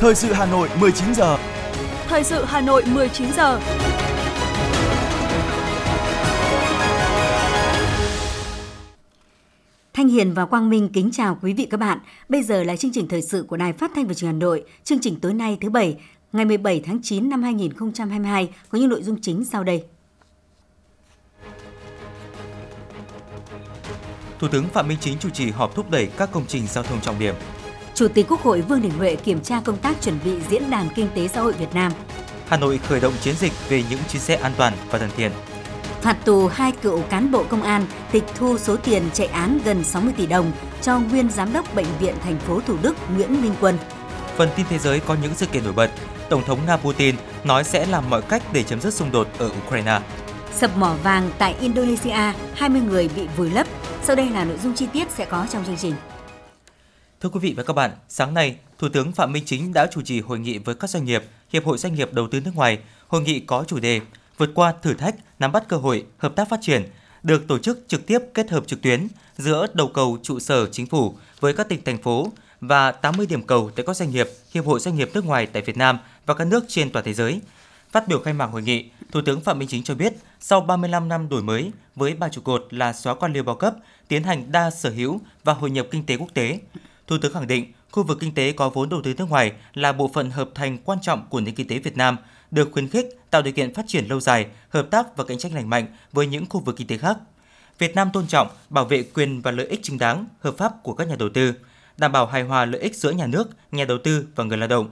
Thời sự Hà Nội 19 giờ. Thời sự Hà Nội 19 giờ. Thanh Hiền và Quang Minh kính chào quý vị các bạn. Bây giờ là chương trình thời sự của Đài Phát thanh và Truyền hình Hà Nội. Chương trình tối nay thứ bảy, ngày 17 tháng 9 năm 2022 có những nội dung chính sau đây. Thủ tướng Phạm Minh Chính chủ trì họp thúc đẩy các công trình giao thông trọng điểm. Chủ tịch Quốc hội Vương Đình Huệ kiểm tra công tác chuẩn bị diễn đàn kinh tế xã hội Việt Nam. Hà Nội khởi động chiến dịch về những chuyến xe an toàn và thân thiện. Phạt tù hai cựu cán bộ công an tịch thu số tiền chạy án gần 60 tỷ đồng cho nguyên giám đốc bệnh viện thành phố Thủ Đức Nguyễn Minh Quân. Phần tin thế giới có những sự kiện nổi bật. Tổng thống Nga Putin nói sẽ làm mọi cách để chấm dứt xung đột ở Ukraine. Sập mỏ vàng tại Indonesia, 20 người bị vùi lấp. Sau đây là nội dung chi tiết sẽ có trong chương trình. Thưa quý vị và các bạn, sáng nay, Thủ tướng Phạm Minh Chính đã chủ trì hội nghị với các doanh nghiệp, Hiệp hội Doanh nghiệp Đầu tư nước ngoài. Hội nghị có chủ đề Vượt qua thử thách, nắm bắt cơ hội, hợp tác phát triển, được tổ chức trực tiếp kết hợp trực tuyến giữa đầu cầu trụ sở chính phủ với các tỉnh thành phố và 80 điểm cầu tại các doanh nghiệp, Hiệp hội Doanh nghiệp nước ngoài tại Việt Nam và các nước trên toàn thế giới. Phát biểu khai mạc hội nghị, Thủ tướng Phạm Minh Chính cho biết, sau 35 năm đổi mới với ba trụ cột là xóa quan liêu bao cấp, tiến hành đa sở hữu và hội nhập kinh tế quốc tế, Thủ tướng khẳng định khu vực kinh tế có vốn đầu tư nước ngoài là bộ phận hợp thành quan trọng của nền kinh tế Việt Nam, được khuyến khích tạo điều kiện phát triển lâu dài, hợp tác và cạnh tranh lành mạnh với những khu vực kinh tế khác. Việt Nam tôn trọng, bảo vệ quyền và lợi ích chính đáng, hợp pháp của các nhà đầu tư, đảm bảo hài hòa lợi ích giữa nhà nước, nhà đầu tư và người lao động.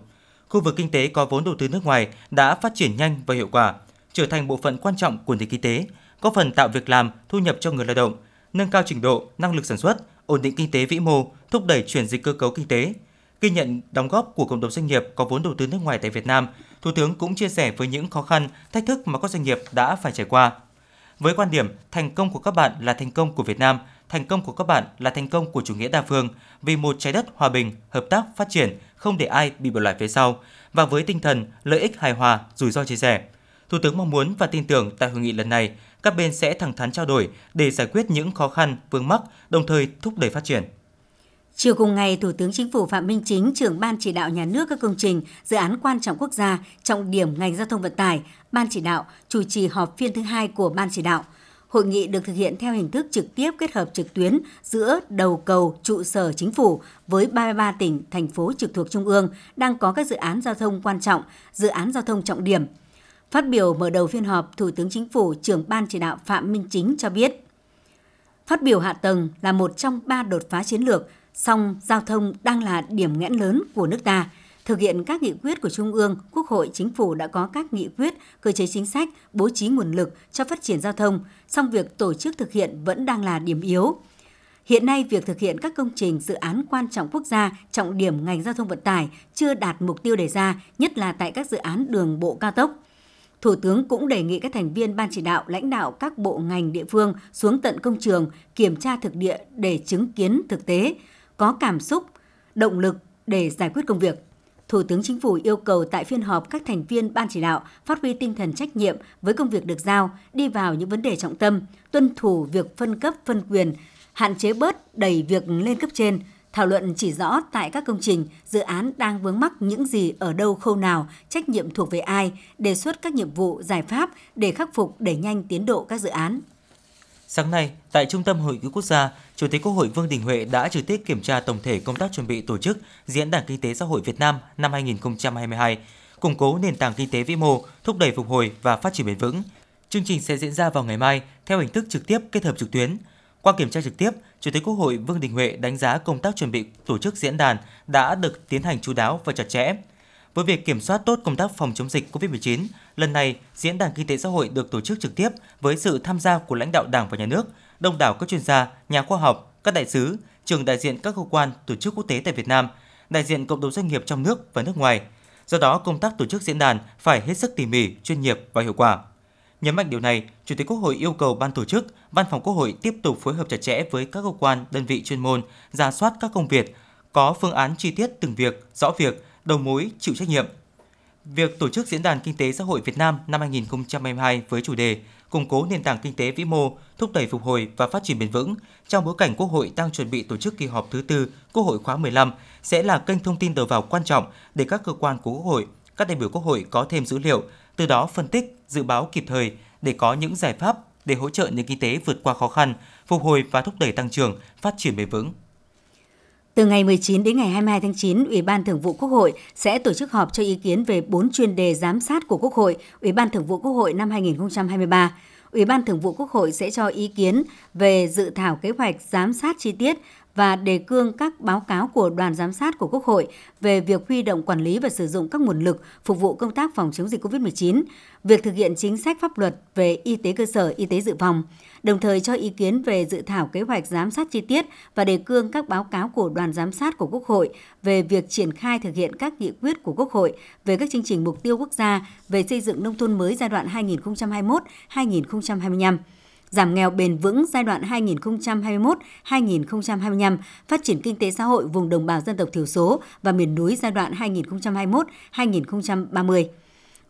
Khu vực kinh tế có vốn đầu tư nước ngoài đã phát triển nhanh và hiệu quả, trở thành bộ phận quan trọng của nền kinh tế, có phần tạo việc làm, thu nhập cho người lao động, nâng cao trình độ, năng lực sản xuất, ổn định kinh tế vĩ mô, thúc đẩy chuyển dịch cơ cấu kinh tế. Ghi nhận đóng góp của cộng đồng doanh nghiệp có vốn đầu tư nước ngoài tại Việt Nam, Thủ tướng cũng chia sẻ với những khó khăn, thách thức mà các doanh nghiệp đã phải trải qua. Với quan điểm thành công của các bạn là thành công của Việt Nam, thành công của các bạn là thành công của chủ nghĩa đa phương, vì một trái đất hòa bình, hợp tác, phát triển, không để ai bị bỏ lại phía sau, và với tinh thần lợi ích hài hòa, rủi ro chia sẻ. Thủ tướng mong muốn và tin tưởng tại hội nghị lần này, các bên sẽ thẳng thắn trao đổi để giải quyết những khó khăn, vướng mắc, đồng thời thúc đẩy phát triển. Chiều cùng ngày, Thủ tướng Chính phủ Phạm Minh Chính, trưởng Ban chỉ đạo nhà nước các công trình, dự án quan trọng quốc gia, trọng điểm ngành giao thông vận tải, Ban chỉ đạo chủ trì họp phiên thứ hai của Ban chỉ đạo. Hội nghị được thực hiện theo hình thức trực tiếp kết hợp trực tuyến giữa đầu cầu trụ sở chính phủ với 33 tỉnh, thành phố trực thuộc Trung ương đang có các dự án giao thông quan trọng, dự án giao thông trọng điểm. Phát biểu mở đầu phiên họp, Thủ tướng Chính phủ, trưởng Ban chỉ đạo Phạm Minh Chính cho biết, Phát biểu hạ tầng là một trong ba đột phá chiến lược song giao thông đang là điểm nghẽn lớn của nước ta. Thực hiện các nghị quyết của Trung ương, Quốc hội, Chính phủ đã có các nghị quyết, cơ chế chính sách, bố trí nguồn lực cho phát triển giao thông, song việc tổ chức thực hiện vẫn đang là điểm yếu. Hiện nay, việc thực hiện các công trình dự án quan trọng quốc gia, trọng điểm ngành giao thông vận tải chưa đạt mục tiêu đề ra, nhất là tại các dự án đường bộ cao tốc. Thủ tướng cũng đề nghị các thành viên ban chỉ đạo lãnh đạo các bộ ngành địa phương xuống tận công trường kiểm tra thực địa để chứng kiến thực tế, có cảm xúc, động lực để giải quyết công việc. Thủ tướng Chính phủ yêu cầu tại phiên họp các thành viên ban chỉ đạo phát huy tinh thần trách nhiệm với công việc được giao, đi vào những vấn đề trọng tâm, tuân thủ việc phân cấp phân quyền, hạn chế bớt đẩy việc lên cấp trên, thảo luận chỉ rõ tại các công trình, dự án đang vướng mắc những gì ở đâu khâu nào, trách nhiệm thuộc về ai, đề xuất các nhiệm vụ, giải pháp để khắc phục đẩy nhanh tiến độ các dự án. Sáng nay, tại Trung tâm Hội nghị Quốc gia, Chủ tịch Quốc hội Vương Đình Huệ đã trực tiếp kiểm tra tổng thể công tác chuẩn bị tổ chức Diễn đàn Kinh tế Xã hội Việt Nam năm 2022, củng cố nền tảng kinh tế vĩ mô, thúc đẩy phục hồi và phát triển bền vững. Chương trình sẽ diễn ra vào ngày mai theo hình thức trực tiếp kết hợp trực tuyến. Qua kiểm tra trực tiếp, Chủ tịch Quốc hội Vương Đình Huệ đánh giá công tác chuẩn bị tổ chức diễn đàn đã được tiến hành chú đáo và chặt chẽ. Với việc kiểm soát tốt công tác phòng chống dịch COVID-19, lần này diễn đàn kinh tế xã hội được tổ chức trực tiếp với sự tham gia của lãnh đạo Đảng và Nhà nước, đông đảo các chuyên gia, nhà khoa học, các đại sứ, trường đại diện các cơ quan, tổ chức quốc tế tại Việt Nam, đại diện cộng đồng doanh nghiệp trong nước và nước ngoài. Do đó, công tác tổ chức diễn đàn phải hết sức tỉ mỉ, chuyên nghiệp và hiệu quả. Nhấn mạnh điều này, Chủ tịch Quốc hội yêu cầu ban tổ chức, văn phòng Quốc hội tiếp tục phối hợp chặt chẽ với các cơ quan, đơn vị chuyên môn, ra soát các công việc, có phương án chi tiết từng việc, rõ việc, đầu mối chịu trách nhiệm. Việc tổ chức diễn đàn kinh tế xã hội Việt Nam năm 2022 với chủ đề củng cố nền tảng kinh tế vĩ mô, thúc đẩy phục hồi và phát triển bền vững trong bối cảnh Quốc hội đang chuẩn bị tổ chức kỳ họp thứ tư Quốc hội khóa 15 sẽ là kênh thông tin đầu vào quan trọng để các cơ quan của Quốc hội, các đại biểu Quốc hội có thêm dữ liệu, từ đó phân tích, dự báo kịp thời để có những giải pháp để hỗ trợ nền kinh tế vượt qua khó khăn, phục hồi và thúc đẩy tăng trưởng, phát triển bền vững. Từ ngày 19 đến ngày 22 tháng 9, Ủy ban Thường vụ Quốc hội sẽ tổ chức họp cho ý kiến về 4 chuyên đề giám sát của Quốc hội, Ủy ban Thường vụ Quốc hội năm 2023. Ủy ban Thường vụ Quốc hội sẽ cho ý kiến về dự thảo kế hoạch giám sát chi tiết và đề cương các báo cáo của đoàn giám sát của Quốc hội về việc huy động quản lý và sử dụng các nguồn lực phục vụ công tác phòng chống dịch COVID-19, việc thực hiện chính sách pháp luật về y tế cơ sở, y tế dự phòng, đồng thời cho ý kiến về dự thảo kế hoạch giám sát chi tiết và đề cương các báo cáo của đoàn giám sát của Quốc hội về việc triển khai thực hiện các nghị quyết của Quốc hội về các chương trình mục tiêu quốc gia về xây dựng nông thôn mới giai đoạn 2021-2025 giảm nghèo bền vững giai đoạn 2021-2025, phát triển kinh tế xã hội vùng đồng bào dân tộc thiểu số và miền núi giai đoạn 2021-2030.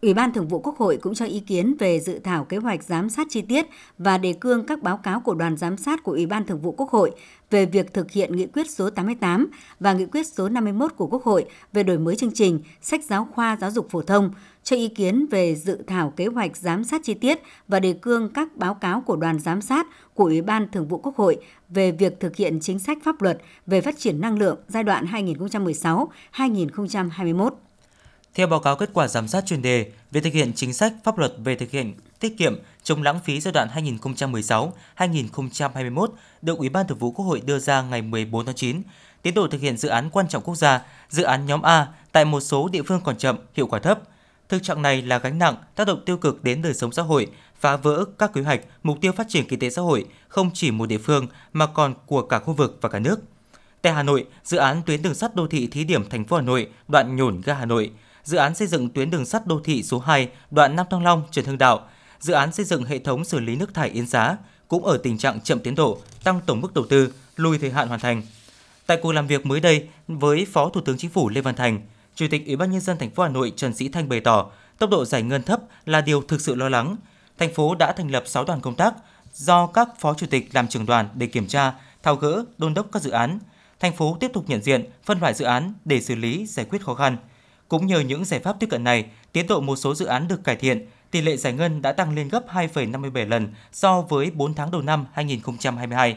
Ủy ban Thường vụ Quốc hội cũng cho ý kiến về dự thảo kế hoạch giám sát chi tiết và đề cương các báo cáo của đoàn giám sát của Ủy ban Thường vụ Quốc hội về việc thực hiện nghị quyết số 88 và nghị quyết số 51 của Quốc hội về đổi mới chương trình sách giáo khoa giáo dục phổ thông, cho ý kiến về dự thảo kế hoạch giám sát chi tiết và đề cương các báo cáo của đoàn giám sát của Ủy ban Thường vụ Quốc hội về việc thực hiện chính sách pháp luật về phát triển năng lượng giai đoạn 2016-2021. Theo báo cáo kết quả giám sát chuyên đề về thực hiện chính sách pháp luật về thực hiện tiết kiệm chống lãng phí giai đoạn 2016-2021 được Ủy ban Thường vụ Quốc hội đưa ra ngày 14 tháng 9, tiến độ thực hiện dự án quan trọng quốc gia, dự án nhóm A tại một số địa phương còn chậm, hiệu quả thấp. Thực trạng này là gánh nặng, tác động tiêu cực đến đời sống xã hội, phá vỡ các kế hoạch, mục tiêu phát triển kinh tế xã hội không chỉ một địa phương mà còn của cả khu vực và cả nước. Tại Hà Nội, dự án tuyến đường sắt đô thị thí điểm thành phố Hà Nội, đoạn nhổn ga Hà Nội – dự án xây dựng tuyến đường sắt đô thị số 2 đoạn Nam Thăng Long Trần Hưng Đạo, dự án xây dựng hệ thống xử lý nước thải Yên Giá cũng ở tình trạng chậm tiến độ, tăng tổng mức đầu tư, lùi thời hạn hoàn thành. Tại cuộc làm việc mới đây với Phó Thủ tướng Chính phủ Lê Văn Thành, Chủ tịch Ủy ban nhân dân thành phố Hà Nội Trần Sĩ Thanh bày tỏ, tốc độ giải ngân thấp là điều thực sự lo lắng. Thành phố đã thành lập 6 đoàn công tác do các phó chủ tịch làm trưởng đoàn để kiểm tra, thao gỡ, đôn đốc các dự án. Thành phố tiếp tục nhận diện, phân loại dự án để xử lý, giải quyết khó khăn. Cũng nhờ những giải pháp tiếp cận này, tiến độ một số dự án được cải thiện, tỷ lệ giải ngân đã tăng lên gấp 2,57 lần so với 4 tháng đầu năm 2022.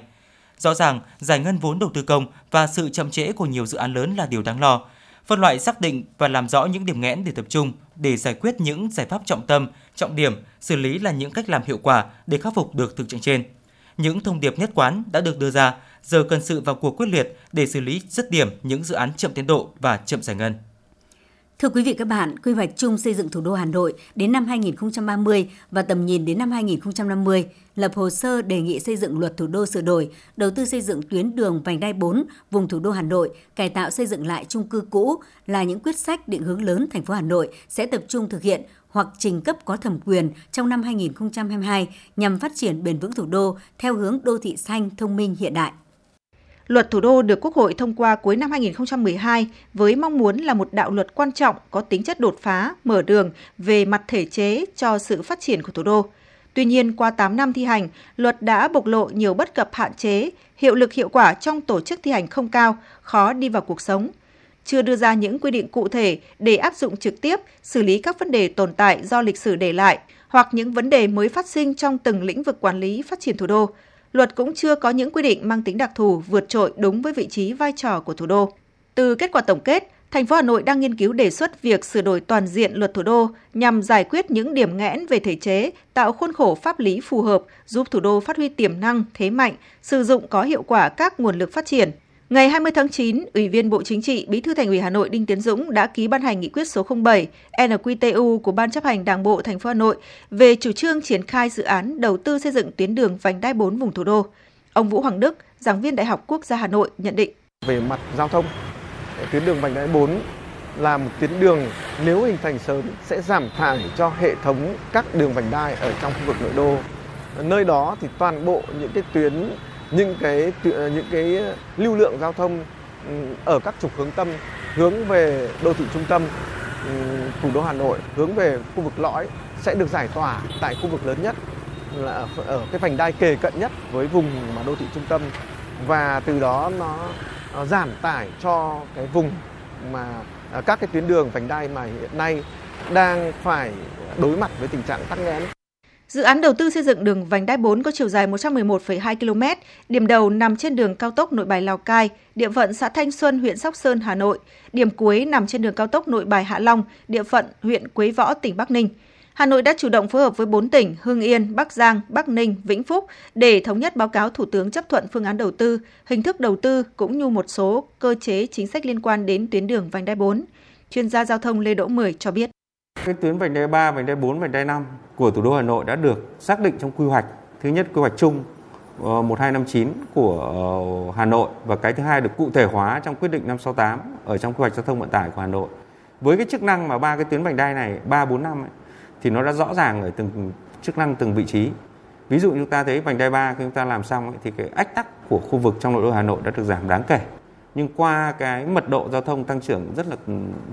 Rõ ràng, giải ngân vốn đầu tư công và sự chậm trễ của nhiều dự án lớn là điều đáng lo. Phân loại xác định và làm rõ những điểm nghẽn để tập trung để giải quyết những giải pháp trọng tâm, trọng điểm, xử lý là những cách làm hiệu quả để khắc phục được thực trạng trên. Những thông điệp nhất quán đã được đưa ra, giờ cần sự vào cuộc quyết liệt để xử lý dứt điểm những dự án chậm tiến độ và chậm giải ngân. Thưa quý vị các bạn, quy hoạch chung xây dựng thủ đô Hà Nội đến năm 2030 và tầm nhìn đến năm 2050 lập hồ sơ đề nghị xây dựng luật thủ đô sửa đổi, đầu tư xây dựng tuyến đường vành đai 4 vùng thủ đô Hà Nội, cải tạo xây dựng lại chung cư cũ là những quyết sách định hướng lớn thành phố Hà Nội sẽ tập trung thực hiện hoặc trình cấp có thẩm quyền trong năm 2022 nhằm phát triển bền vững thủ đô theo hướng đô thị xanh, thông minh hiện đại. Luật thủ đô được Quốc hội thông qua cuối năm 2012 với mong muốn là một đạo luật quan trọng có tính chất đột phá, mở đường về mặt thể chế cho sự phát triển của thủ đô. Tuy nhiên, qua 8 năm thi hành, luật đã bộc lộ nhiều bất cập hạn chế, hiệu lực hiệu quả trong tổ chức thi hành không cao, khó đi vào cuộc sống. Chưa đưa ra những quy định cụ thể để áp dụng trực tiếp, xử lý các vấn đề tồn tại do lịch sử để lại hoặc những vấn đề mới phát sinh trong từng lĩnh vực quản lý phát triển thủ đô, luật cũng chưa có những quy định mang tính đặc thù vượt trội đúng với vị trí vai trò của thủ đô. Từ kết quả tổng kết, thành phố Hà Nội đang nghiên cứu đề xuất việc sửa đổi toàn diện luật thủ đô nhằm giải quyết những điểm nghẽn về thể chế, tạo khuôn khổ pháp lý phù hợp, giúp thủ đô phát huy tiềm năng, thế mạnh, sử dụng có hiệu quả các nguồn lực phát triển, Ngày 20 tháng 9, Ủy viên Bộ Chính trị, Bí thư Thành ủy Hà Nội Đinh Tiến Dũng đã ký ban hành nghị quyết số 07 NQTU của Ban chấp hành Đảng bộ thành phố Hà Nội về chủ trương triển khai dự án đầu tư xây dựng tuyến đường vành đai 4 vùng thủ đô. Ông Vũ Hoàng Đức, giảng viên Đại học Quốc gia Hà Nội nhận định: Về mặt giao thông, tuyến đường vành đai 4 là một tuyến đường nếu hình thành sớm sẽ giảm thải cho hệ thống các đường vành đai ở trong khu vực nội đô. Nơi đó thì toàn bộ những cái tuyến những cái ờ, những cái lưu lượng giao thông ừ, ở các trục hướng tâm hướng về đô thị trung tâm ừ, thủ đô Hà Nội hướng về khu vực lõi sẽ được giải tỏa tại khu vực lớn nhất là ở, cái vành đai kề cận nhất với vùng mà đô thị trung tâm và từ đó nó, nó giảm tải cho cái vùng mà ờ, các cái tuyến đường vành đai mà hiện nay đang phải đối mặt với tình trạng tắc nghẽn. Dự án đầu tư xây dựng đường vành đai 4 có chiều dài 111,2 km, điểm đầu nằm trên đường cao tốc Nội Bài Lào Cai, địa phận xã Thanh Xuân, huyện Sóc Sơn, Hà Nội. Điểm cuối nằm trên đường cao tốc Nội Bài Hạ Long, địa phận huyện Quế Võ, tỉnh Bắc Ninh. Hà Nội đã chủ động phối hợp với 4 tỉnh Hưng Yên, Bắc Giang, Bắc Ninh, Vĩnh Phúc để thống nhất báo cáo Thủ tướng chấp thuận phương án đầu tư, hình thức đầu tư cũng như một số cơ chế chính sách liên quan đến tuyến đường vành đai 4. Chuyên gia giao thông Lê Đỗ Mười cho biết. Cái tuyến vành đai 3, vành đai 4, vành đai 5 của thủ đô Hà Nội đã được xác định trong quy hoạch. Thứ nhất quy hoạch chung ờ, 1259 của ờ, Hà Nội và cái thứ hai được cụ thể hóa trong quyết định 568 ở trong quy hoạch giao thông vận tải của Hà Nội. Với cái chức năng mà ba cái tuyến vành đai này 3 4 5 ấy, thì nó đã rõ ràng ở từng chức năng từng vị trí. Ví dụ chúng ta thấy vành đai 3 khi chúng ta làm xong ấy, thì cái ách tắc của khu vực trong nội đô Hà Nội đã được giảm đáng kể. Nhưng qua cái mật độ giao thông tăng trưởng rất là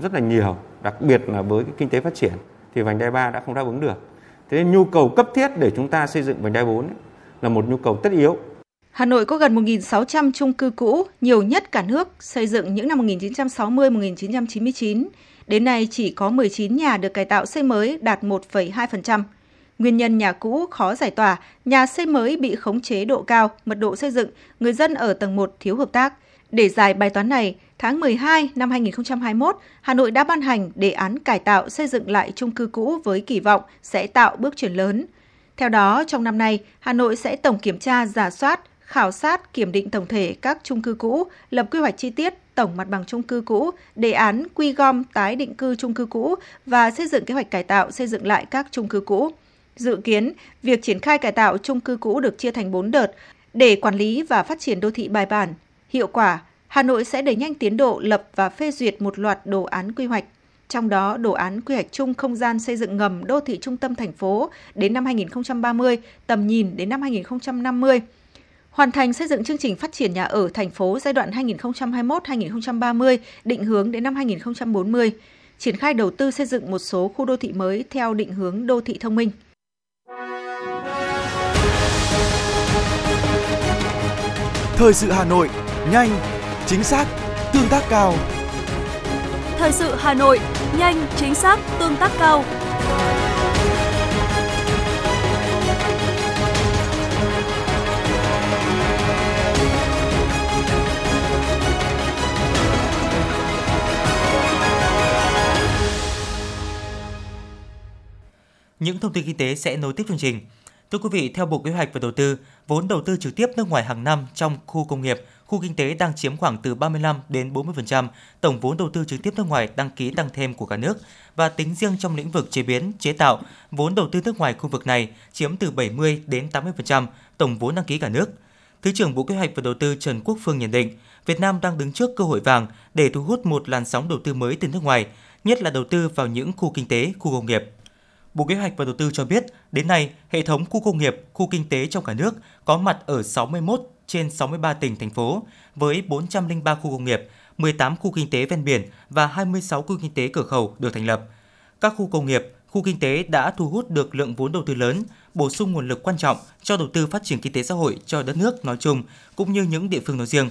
rất là nhiều, đặc biệt là với cái kinh tế phát triển thì vành đai 3 đã không đáp ứng được. Thế nên nhu cầu cấp thiết để chúng ta xây dựng vành đai 4 ấy, là một nhu cầu tất yếu. Hà Nội có gần 1.600 chung cư cũ, nhiều nhất cả nước, xây dựng những năm 1960-1999. Đến nay chỉ có 19 nhà được cải tạo xây mới đạt 1,2%. Nguyên nhân nhà cũ khó giải tỏa, nhà xây mới bị khống chế độ cao, mật độ xây dựng, người dân ở tầng 1 thiếu hợp tác. Để giải bài toán này, tháng 12 năm 2021, Hà Nội đã ban hành đề án cải tạo xây dựng lại chung cư cũ với kỳ vọng sẽ tạo bước chuyển lớn. Theo đó, trong năm nay, Hà Nội sẽ tổng kiểm tra, giả soát, khảo sát, kiểm định tổng thể các chung cư cũ, lập quy hoạch chi tiết, tổng mặt bằng chung cư cũ, đề án quy gom tái định cư chung cư cũ và xây dựng kế hoạch cải tạo xây dựng lại các chung cư cũ. Dự kiến, việc triển khai cải tạo chung cư cũ được chia thành 4 đợt để quản lý và phát triển đô thị bài bản, hiệu quả. Hà Nội sẽ đẩy nhanh tiến độ lập và phê duyệt một loạt đồ án quy hoạch trong đó đồ án quy hoạch chung không gian xây dựng ngầm đô thị trung tâm thành phố đến năm 2030, tầm nhìn đến năm 2050 hoàn thành xây dựng chương trình phát triển nhà ở thành phố giai đoạn 2021-2030, định hướng đến năm 2040, triển khai đầu tư xây dựng một số khu đô thị mới theo định hướng đô thị thông minh. Thời sự Hà Nội, nhanh, chính xác, tương tác cao. Thời sự Hà Nội, nhanh, chính xác, tương tác cao. Những thông tin kinh tế sẽ nối tiếp chương trình. Thưa quý vị, theo Bộ Kế hoạch và Đầu tư, vốn đầu tư trực tiếp nước ngoài hàng năm trong khu công nghiệp, khu kinh tế đang chiếm khoảng từ 35 đến 40% tổng vốn đầu tư trực tiếp nước ngoài đăng ký tăng thêm của cả nước và tính riêng trong lĩnh vực chế biến, chế tạo, vốn đầu tư nước ngoài khu vực này chiếm từ 70 đến 80% tổng vốn đăng ký cả nước. Thứ trưởng Bộ Kế hoạch và Đầu tư Trần Quốc Phương nhận định, Việt Nam đang đứng trước cơ hội vàng để thu hút một làn sóng đầu tư mới từ nước ngoài, nhất là đầu tư vào những khu kinh tế, khu công nghiệp. Bộ Kế hoạch và Đầu tư cho biết, đến nay, hệ thống khu công nghiệp, khu kinh tế trong cả nước có mặt ở 61 trên 63 tỉnh, thành phố, với 403 khu công nghiệp, 18 khu kinh tế ven biển và 26 khu kinh tế cửa khẩu được thành lập. Các khu công nghiệp, khu kinh tế đã thu hút được lượng vốn đầu tư lớn, bổ sung nguồn lực quan trọng cho đầu tư phát triển kinh tế xã hội cho đất nước nói chung, cũng như những địa phương nói riêng.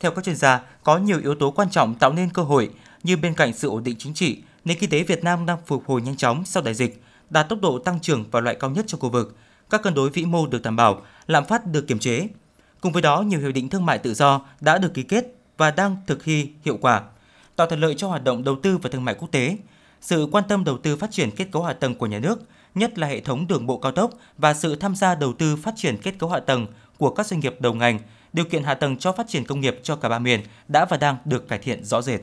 Theo các chuyên gia, có nhiều yếu tố quan trọng tạo nên cơ hội như bên cạnh sự ổn định chính trị, nền kinh tế Việt Nam đang phục hồi nhanh chóng sau đại dịch, đạt tốc độ tăng trưởng và loại cao nhất trong khu vực. Các cân đối vĩ mô được đảm bảo, lạm phát được kiềm chế. Cùng với đó, nhiều hiệp định thương mại tự do đã được ký kết và đang thực thi hiệu quả, tạo thuận lợi cho hoạt động đầu tư và thương mại quốc tế. Sự quan tâm đầu tư phát triển kết cấu hạ tầng của nhà nước, nhất là hệ thống đường bộ cao tốc và sự tham gia đầu tư phát triển kết cấu hạ tầng của các doanh nghiệp đầu ngành, điều kiện hạ tầng cho phát triển công nghiệp cho cả ba miền đã và đang được cải thiện rõ rệt.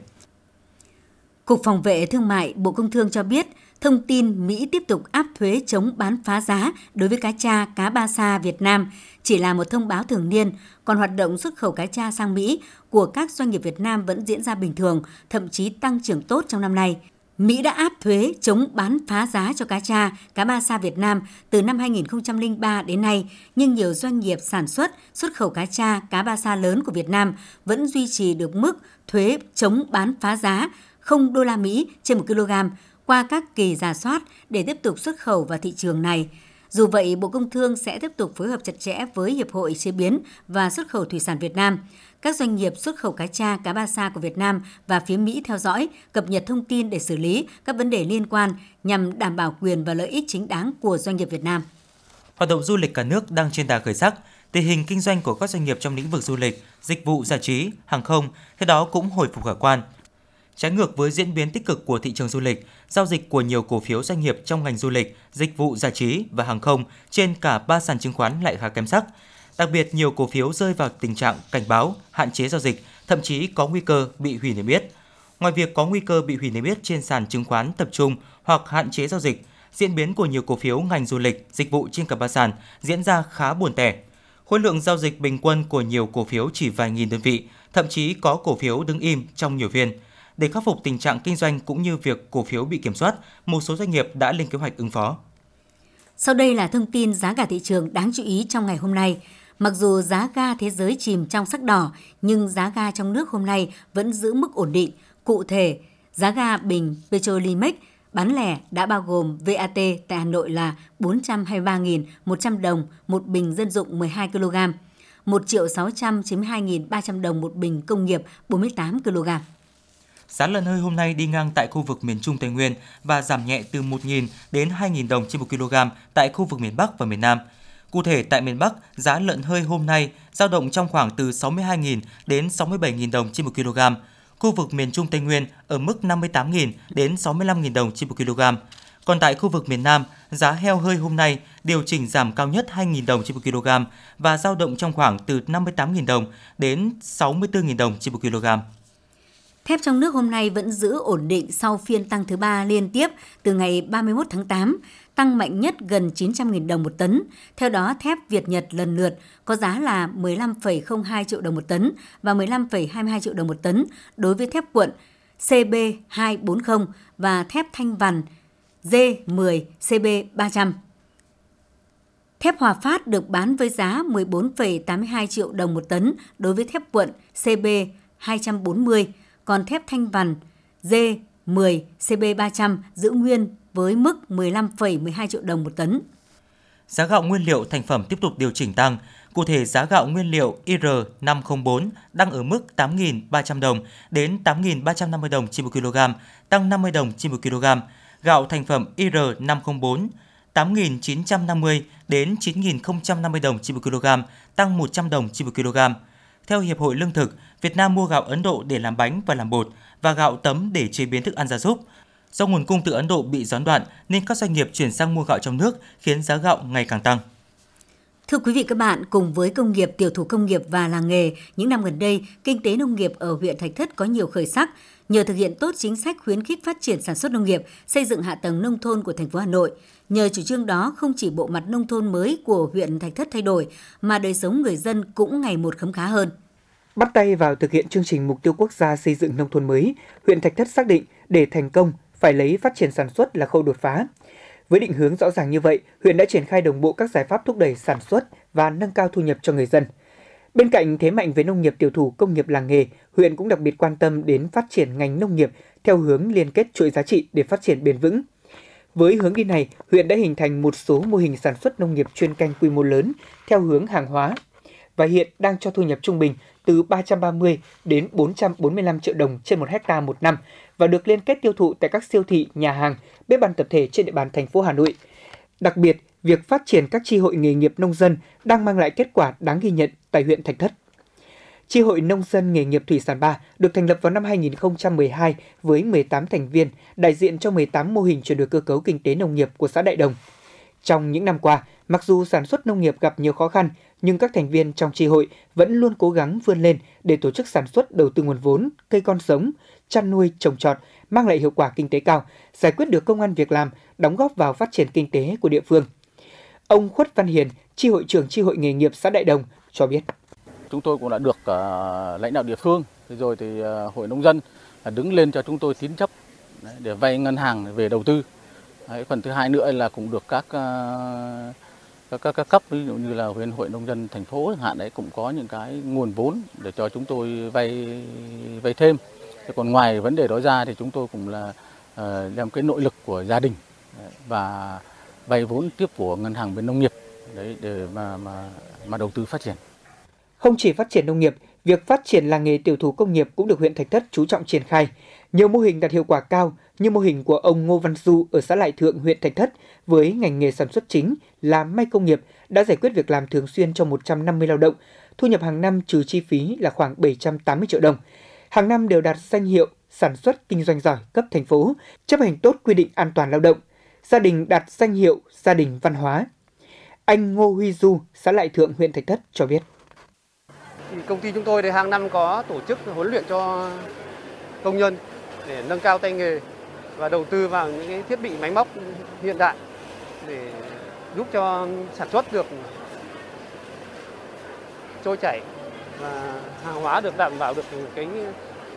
Cục Phòng vệ Thương mại Bộ Công Thương cho biết, thông tin Mỹ tiếp tục áp thuế chống bán phá giá đối với cá cha, cá ba sa Việt Nam chỉ là một thông báo thường niên, còn hoạt động xuất khẩu cá cha sang Mỹ của các doanh nghiệp Việt Nam vẫn diễn ra bình thường, thậm chí tăng trưởng tốt trong năm nay. Mỹ đã áp thuế chống bán phá giá cho cá cha, cá ba sa Việt Nam từ năm 2003 đến nay, nhưng nhiều doanh nghiệp sản xuất, xuất khẩu cá cha, cá ba sa lớn của Việt Nam vẫn duy trì được mức thuế chống bán phá giá 0 đô la Mỹ trên 1 kg qua các kỳ giả soát để tiếp tục xuất khẩu vào thị trường này. Dù vậy, Bộ Công Thương sẽ tiếp tục phối hợp chặt chẽ với Hiệp hội Chế biến và Xuất khẩu Thủy sản Việt Nam, các doanh nghiệp xuất khẩu cá tra, cá ba sa của Việt Nam và phía Mỹ theo dõi, cập nhật thông tin để xử lý các vấn đề liên quan nhằm đảm bảo quyền và lợi ích chính đáng của doanh nghiệp Việt Nam. Hoạt động du lịch cả nước đang trên đà khởi sắc, tình hình kinh doanh của các doanh nghiệp trong lĩnh vực du lịch, dịch vụ giải trí, hàng không theo đó cũng hồi phục khả quan. Trái ngược với diễn biến tích cực của thị trường du lịch, giao dịch của nhiều cổ phiếu doanh nghiệp trong ngành du lịch, dịch vụ giải trí và hàng không trên cả ba sàn chứng khoán lại khá kém sắc. Đặc biệt, nhiều cổ phiếu rơi vào tình trạng cảnh báo, hạn chế giao dịch, thậm chí có nguy cơ bị hủy niêm yết. Ngoài việc có nguy cơ bị hủy niêm yết trên sàn chứng khoán tập trung hoặc hạn chế giao dịch, diễn biến của nhiều cổ phiếu ngành du lịch, dịch vụ trên cả ba sàn diễn ra khá buồn tẻ. Khối lượng giao dịch bình quân của nhiều cổ phiếu chỉ vài nghìn đơn vị, thậm chí có cổ phiếu đứng im trong nhiều phiên. Để khắc phục tình trạng kinh doanh cũng như việc cổ phiếu bị kiểm soát, một số doanh nghiệp đã lên kế hoạch ứng phó. Sau đây là thông tin giá cả thị trường đáng chú ý trong ngày hôm nay. Mặc dù giá ga thế giới chìm trong sắc đỏ, nhưng giá ga trong nước hôm nay vẫn giữ mức ổn định. Cụ thể, giá ga bình Petrolimex bán lẻ đã bao gồm VAT tại Hà Nội là 423.100 đồng một bình dân dụng 12 kg, 1 triệu 692.300 đồng một bình công nghiệp 48 kg. Giá lợn hơi hôm nay đi ngang tại khu vực miền Trung Tây Nguyên và giảm nhẹ từ 1.000 đến 2.000 đồng trên 1 kg tại khu vực miền Bắc và miền Nam. Cụ thể tại miền Bắc, giá lợn hơi hôm nay dao động trong khoảng từ 62.000 đến 67.000 đồng trên 1 kg. Khu vực miền Trung Tây Nguyên ở mức 58.000 đến 65.000 đồng trên 1 kg. Còn tại khu vực miền Nam, giá heo hơi hôm nay điều chỉnh giảm cao nhất 2.000 đồng trên 1 kg và dao động trong khoảng từ 58.000 đồng đến 64.000 đồng trên 1 kg. Thép trong nước hôm nay vẫn giữ ổn định sau phiên tăng thứ ba liên tiếp từ ngày 31 tháng 8, tăng mạnh nhất gần 900.000 đồng một tấn. Theo đó, thép Việt Nhật lần lượt có giá là 15,02 triệu đồng một tấn và 15,22 triệu đồng một tấn đối với thép cuộn CB240 và thép thanh vằn D10 CB300. Thép Hòa Phát được bán với giá 14,82 triệu đồng một tấn đối với thép cuộn CB240 còn thép thanh vằn D10 CB300 giữ nguyên với mức 15,12 triệu đồng một tấn. Giá gạo nguyên liệu thành phẩm tiếp tục điều chỉnh tăng. Cụ thể, giá gạo nguyên liệu IR504 đang ở mức 8.300 đồng đến 8.350 đồng trên 1 kg, tăng 50 đồng trên 1 kg. Gạo thành phẩm IR504 8.950 đến 9.050 đồng trên 1 kg, tăng 100 đồng trên 1 kg. Theo Hiệp hội Lương thực, Việt Nam mua gạo Ấn Độ để làm bánh và làm bột và gạo tấm để chế biến thức ăn gia súc. Do nguồn cung từ Ấn Độ bị gián đoạn nên các doanh nghiệp chuyển sang mua gạo trong nước khiến giá gạo ngày càng tăng. Thưa quý vị các bạn, cùng với công nghiệp, tiểu thủ công nghiệp và làng nghề, những năm gần đây, kinh tế nông nghiệp ở huyện Thạch Thất có nhiều khởi sắc nhờ thực hiện tốt chính sách khuyến khích phát triển sản xuất nông nghiệp, xây dựng hạ tầng nông thôn của thành phố Hà Nội. Nhờ chủ trương đó, không chỉ bộ mặt nông thôn mới của huyện Thạch Thất thay đổi, mà đời sống người dân cũng ngày một khấm khá hơn. Bắt tay vào thực hiện chương trình mục tiêu quốc gia xây dựng nông thôn mới, huyện Thạch Thất xác định để thành công phải lấy phát triển sản xuất là khâu đột phá. Với định hướng rõ ràng như vậy, huyện đã triển khai đồng bộ các giải pháp thúc đẩy sản xuất và nâng cao thu nhập cho người dân. Bên cạnh thế mạnh về nông nghiệp tiểu thủ, công nghiệp làng nghề, huyện cũng đặc biệt quan tâm đến phát triển ngành nông nghiệp theo hướng liên kết chuỗi giá trị để phát triển bền vững. Với hướng đi này, huyện đã hình thành một số mô hình sản xuất nông nghiệp chuyên canh quy mô lớn theo hướng hàng hóa và hiện đang cho thu nhập trung bình từ 330 đến 445 triệu đồng trên một hecta một năm và được liên kết tiêu thụ tại các siêu thị, nhà hàng, bếp ăn tập thể trên địa bàn thành phố Hà Nội. Đặc biệt, việc phát triển các chi hội nghề nghiệp nông dân đang mang lại kết quả đáng ghi nhận tại huyện Thạch Thất. Chi hội nông dân nghề nghiệp thủy sản 3 được thành lập vào năm 2012 với 18 thành viên, đại diện cho 18 mô hình chuyển đổi cơ cấu kinh tế nông nghiệp của xã Đại Đồng. Trong những năm qua, mặc dù sản xuất nông nghiệp gặp nhiều khó khăn, nhưng các thành viên trong tri hội vẫn luôn cố gắng vươn lên để tổ chức sản xuất đầu tư nguồn vốn, cây con giống, chăn nuôi, trồng trọt, mang lại hiệu quả kinh tế cao, giải quyết được công an việc làm, đóng góp vào phát triển kinh tế của địa phương. Ông Khuất Văn Hiền, tri hội trưởng tri hội nghề nghiệp xã Đại Đồng cho biết. Chúng tôi cũng đã được uh, lãnh đạo địa phương, rồi thì uh, hội nông dân đứng lên cho chúng tôi tín chấp để vay ngân hàng về đầu tư. Đấy, phần thứ hai nữa là cũng được các uh, các, các, các cấp ví dụ như là huyện hội nông dân thành phố chẳng hạn đấy cũng có những cái nguồn vốn để cho chúng tôi vay vay thêm. Thế còn ngoài vấn đề đó ra thì chúng tôi cũng là uh, đem cái nội lực của gia đình và vay vốn tiếp của ngân hàng bên nông nghiệp đấy để mà mà mà đầu tư phát triển. Không chỉ phát triển nông nghiệp, việc phát triển làng nghề tiểu thủ công nghiệp cũng được huyện Thạch Thất chú trọng triển khai. Nhiều mô hình đạt hiệu quả cao như mô hình của ông Ngô Văn Du ở xã Lại Thượng, huyện Thạch Thất với ngành nghề sản xuất chính là may công nghiệp đã giải quyết việc làm thường xuyên cho 150 lao động, thu nhập hàng năm trừ chi phí là khoảng 780 triệu đồng. Hàng năm đều đạt danh hiệu sản xuất kinh doanh giỏi cấp thành phố, chấp hành tốt quy định an toàn lao động. Gia đình đạt danh hiệu gia đình văn hóa. Anh Ngô Huy Du, xã Lại Thượng, huyện Thạch Thất cho biết. Công ty chúng tôi thì hàng năm có tổ chức huấn luyện cho công nhân để nâng cao tay nghề và đầu tư vào những cái thiết bị máy móc hiện đại để giúp cho sản xuất được trôi chảy và hàng hóa được đảm bảo được cái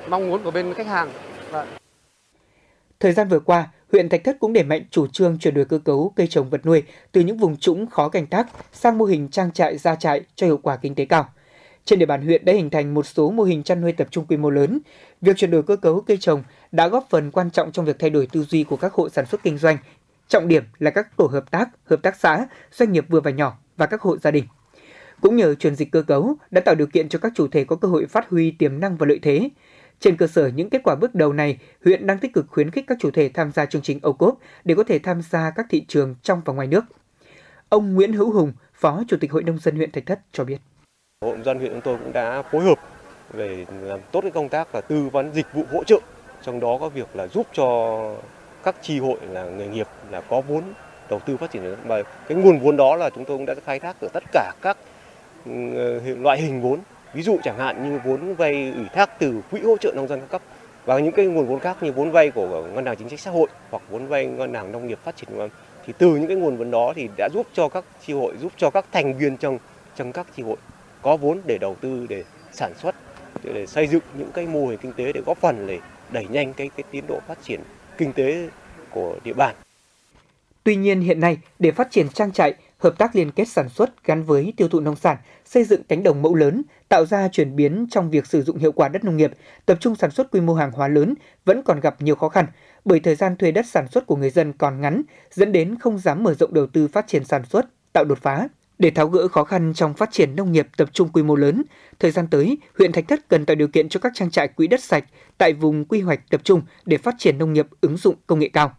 mong muốn của bên khách hàng. Và... Thời gian vừa qua, huyện Thạch Thất cũng đẩy mạnh chủ trương chuyển đổi cơ cấu cây trồng vật nuôi từ những vùng trũng khó canh tác sang mô hình trang trại gia trại cho hiệu quả kinh tế cao. Trên địa bàn huyện đã hình thành một số mô hình chăn nuôi tập trung quy mô lớn. Việc chuyển đổi cơ cấu cây trồng đã góp phần quan trọng trong việc thay đổi tư duy của các hộ sản xuất kinh doanh. Trọng điểm là các tổ hợp tác, hợp tác xã, doanh nghiệp vừa và nhỏ và các hộ gia đình. Cũng nhờ chuyển dịch cơ cấu đã tạo điều kiện cho các chủ thể có cơ hội phát huy tiềm năng và lợi thế. Trên cơ sở những kết quả bước đầu này, huyện đang tích cực khuyến khích các chủ thể tham gia chương trình ô cốp để có thể tham gia các thị trường trong và ngoài nước. Ông Nguyễn Hữu Hùng, Phó Chủ tịch Hội Nông dân huyện Thạch Thất cho biết. Hội nông dân huyện chúng tôi cũng đã phối hợp về làm tốt cái công tác là tư vấn dịch vụ hỗ trợ, trong đó có việc là giúp cho các tri hội là nghề nghiệp là có vốn đầu tư phát triển. Mà cái nguồn vốn đó là chúng tôi cũng đã khai thác ở tất cả các ừ, ờ, loại hình vốn. Ví dụ chẳng hạn như vốn vay ủy thác từ quỹ hỗ trợ nông dân các cấp và những cái nguồn vốn khác như vốn vay của ngân hàng chính sách xã hội hoặc vốn vay ngân hàng nông nghiệp phát triển thì từ những cái nguồn vốn đó thì đã giúp cho các tri hội giúp cho các thành viên trong trong các tri hội có vốn để đầu tư để sản xuất để xây dựng những cái mô hình kinh tế để góp phần để đẩy nhanh cái cái tiến độ phát triển kinh tế của địa bàn. Tuy nhiên hiện nay để phát triển trang trại, hợp tác liên kết sản xuất gắn với tiêu thụ nông sản, xây dựng cánh đồng mẫu lớn, tạo ra chuyển biến trong việc sử dụng hiệu quả đất nông nghiệp, tập trung sản xuất quy mô hàng hóa lớn vẫn còn gặp nhiều khó khăn bởi thời gian thuê đất sản xuất của người dân còn ngắn, dẫn đến không dám mở rộng đầu tư phát triển sản xuất, tạo đột phá. Để tháo gỡ khó khăn trong phát triển nông nghiệp tập trung quy mô lớn, thời gian tới, huyện Thạch Thất cần tạo điều kiện cho các trang trại quỹ đất sạch tại vùng quy hoạch tập trung để phát triển nông nghiệp ứng dụng công nghệ cao.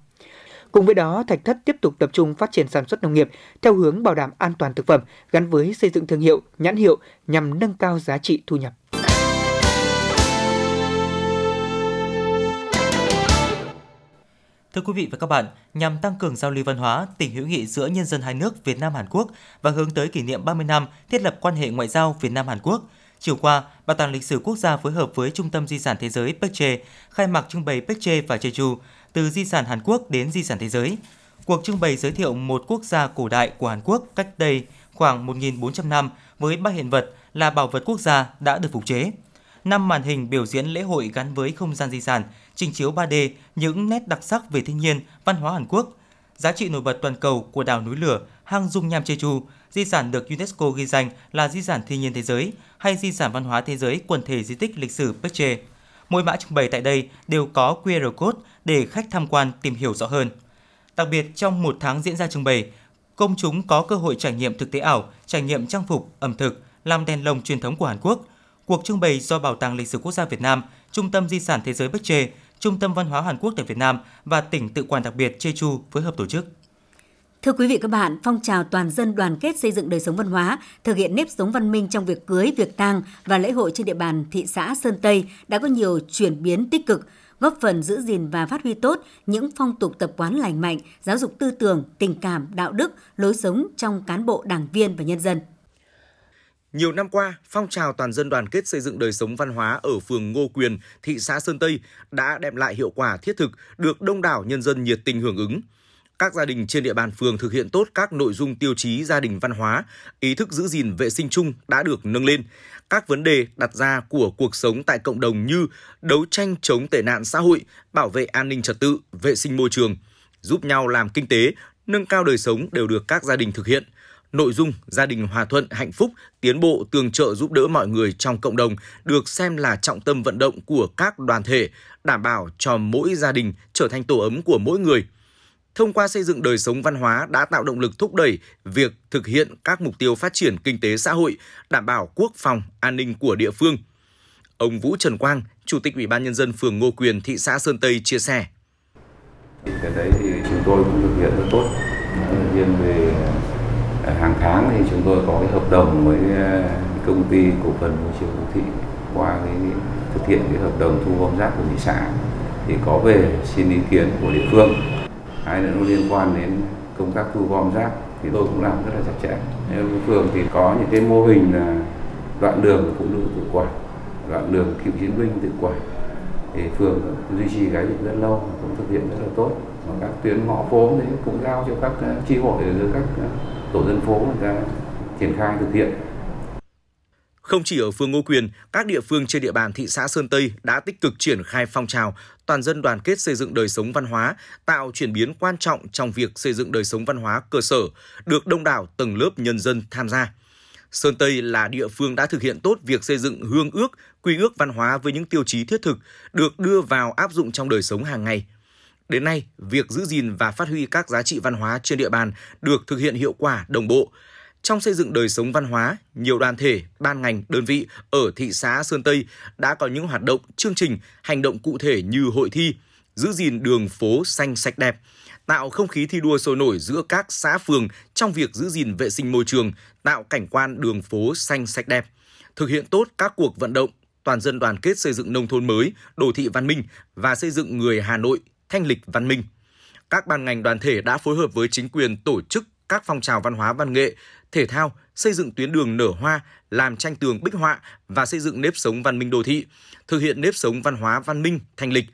Cùng với đó, Thạch Thất tiếp tục tập trung phát triển sản xuất nông nghiệp theo hướng bảo đảm an toàn thực phẩm gắn với xây dựng thương hiệu, nhãn hiệu nhằm nâng cao giá trị thu nhập. Thưa quý vị và các bạn, nhằm tăng cường giao lưu văn hóa, tình hữu nghị giữa nhân dân hai nước Việt Nam Hàn Quốc và hướng tới kỷ niệm 30 năm thiết lập quan hệ ngoại giao Việt Nam Hàn Quốc, chiều qua, Bảo tàng Lịch sử Quốc gia phối hợp với Trung tâm Di sản Thế giới Pekche khai mạc trưng bày Pekche và Jeju từ di sản Hàn Quốc đến di sản thế giới. Cuộc trưng bày giới thiệu một quốc gia cổ đại của Hàn Quốc cách đây khoảng 1.400 năm với ba hiện vật là bảo vật quốc gia đã được phục chế. Năm màn hình biểu diễn lễ hội gắn với không gian di sản, trình chiếu 3D những nét đặc sắc về thiên nhiên, văn hóa Hàn Quốc. Giá trị nổi bật toàn cầu của đảo núi lửa hang dung nham Jeju, di sản được UNESCO ghi danh là di sản thiên nhiên thế giới hay di sản văn hóa thế giới quần thể di tích lịch sử Pekche. Mỗi mã trưng bày tại đây đều có QR code để khách tham quan tìm hiểu rõ hơn. Đặc biệt trong một tháng diễn ra trưng bày, công chúng có cơ hội trải nghiệm thực tế ảo, trải nghiệm trang phục, ẩm thực, làm đèn lồng truyền thống của Hàn Quốc. Cuộc trưng bày do Bảo tàng Lịch sử Quốc gia Việt Nam, Trung tâm Di sản Thế giới Pekche, Trung tâm Văn hóa Hàn Quốc tại Việt Nam và tỉnh tự quản đặc biệt Jeju phối hợp tổ chức. Thưa quý vị các bạn, phong trào toàn dân đoàn kết xây dựng đời sống văn hóa, thực hiện nếp sống văn minh trong việc cưới, việc tang và lễ hội trên địa bàn thị xã Sơn Tây đã có nhiều chuyển biến tích cực, góp phần giữ gìn và phát huy tốt những phong tục tập quán lành mạnh, giáo dục tư tưởng, tình cảm, đạo đức, lối sống trong cán bộ, đảng viên và nhân dân. Nhiều năm qua, phong trào toàn dân đoàn kết xây dựng đời sống văn hóa ở phường Ngô Quyền, thị xã Sơn Tây đã đem lại hiệu quả thiết thực, được đông đảo nhân dân nhiệt tình hưởng ứng các gia đình trên địa bàn phường thực hiện tốt các nội dung tiêu chí gia đình văn hóa, ý thức giữ gìn vệ sinh chung đã được nâng lên. Các vấn đề đặt ra của cuộc sống tại cộng đồng như đấu tranh chống tệ nạn xã hội, bảo vệ an ninh trật tự, vệ sinh môi trường, giúp nhau làm kinh tế, nâng cao đời sống đều được các gia đình thực hiện. Nội dung gia đình hòa thuận, hạnh phúc, tiến bộ, tường trợ giúp đỡ mọi người trong cộng đồng được xem là trọng tâm vận động của các đoàn thể, đảm bảo cho mỗi gia đình trở thành tổ ấm của mỗi người – thông qua xây dựng đời sống văn hóa đã tạo động lực thúc đẩy việc thực hiện các mục tiêu phát triển kinh tế xã hội, đảm bảo quốc phòng, an ninh của địa phương. Ông Vũ Trần Quang, Chủ tịch Ủy ban nhân dân phường Ngô Quyền, thị xã Sơn Tây chia sẻ. Cái đấy thì chúng tôi cũng thực hiện rất tốt. Riêng về Ờ, hàng tháng thì chúng tôi có cái hợp đồng với ờ, công ty cổ phần môi trường đô thị qua cái thực hiện cái hợp đồng thu gom rác của thị xã. Thì có về xin ý kiến của địa phương. Hai nữa nó liên quan đến công tác thu gom rác thì tôi cũng làm rất là chặt chẽ. Nếu phường thì có những cái mô hình là đoạn đường phụ nữ tự quản, đoạn đường cựu chiến binh tự quản. Thì phường duy trì cái việc rất lâu, cũng thực hiện rất là tốt. Và các tuyến ngõ phố thì cũng giao cho các ờ, chi hội ở các tổ dân phố người ta triển khai thực hiện không chỉ ở phường Ngô Quyền, các địa phương trên địa bàn thị xã Sơn Tây đã tích cực triển khai phong trào toàn dân đoàn kết xây dựng đời sống văn hóa, tạo chuyển biến quan trọng trong việc xây dựng đời sống văn hóa cơ sở, được đông đảo tầng lớp nhân dân tham gia. Sơn Tây là địa phương đã thực hiện tốt việc xây dựng hương ước, quy ước văn hóa với những tiêu chí thiết thực, được đưa vào áp dụng trong đời sống hàng ngày. Đến nay, việc giữ gìn và phát huy các giá trị văn hóa trên địa bàn được thực hiện hiệu quả đồng bộ, trong xây dựng đời sống văn hóa, nhiều đoàn thể, ban ngành, đơn vị ở thị xã Sơn Tây đã có những hoạt động, chương trình, hành động cụ thể như hội thi, giữ gìn đường phố xanh sạch đẹp, tạo không khí thi đua sôi nổi giữa các xã phường trong việc giữ gìn vệ sinh môi trường, tạo cảnh quan đường phố xanh sạch đẹp, thực hiện tốt các cuộc vận động toàn dân đoàn kết xây dựng nông thôn mới, đô thị văn minh và xây dựng người Hà Nội thanh lịch văn minh. Các ban ngành đoàn thể đã phối hợp với chính quyền tổ chức các phong trào văn hóa văn nghệ, thể thao, xây dựng tuyến đường nở hoa, làm tranh tường bích họa và xây dựng nếp sống văn minh đô thị, thực hiện nếp sống văn hóa văn minh, thanh lịch.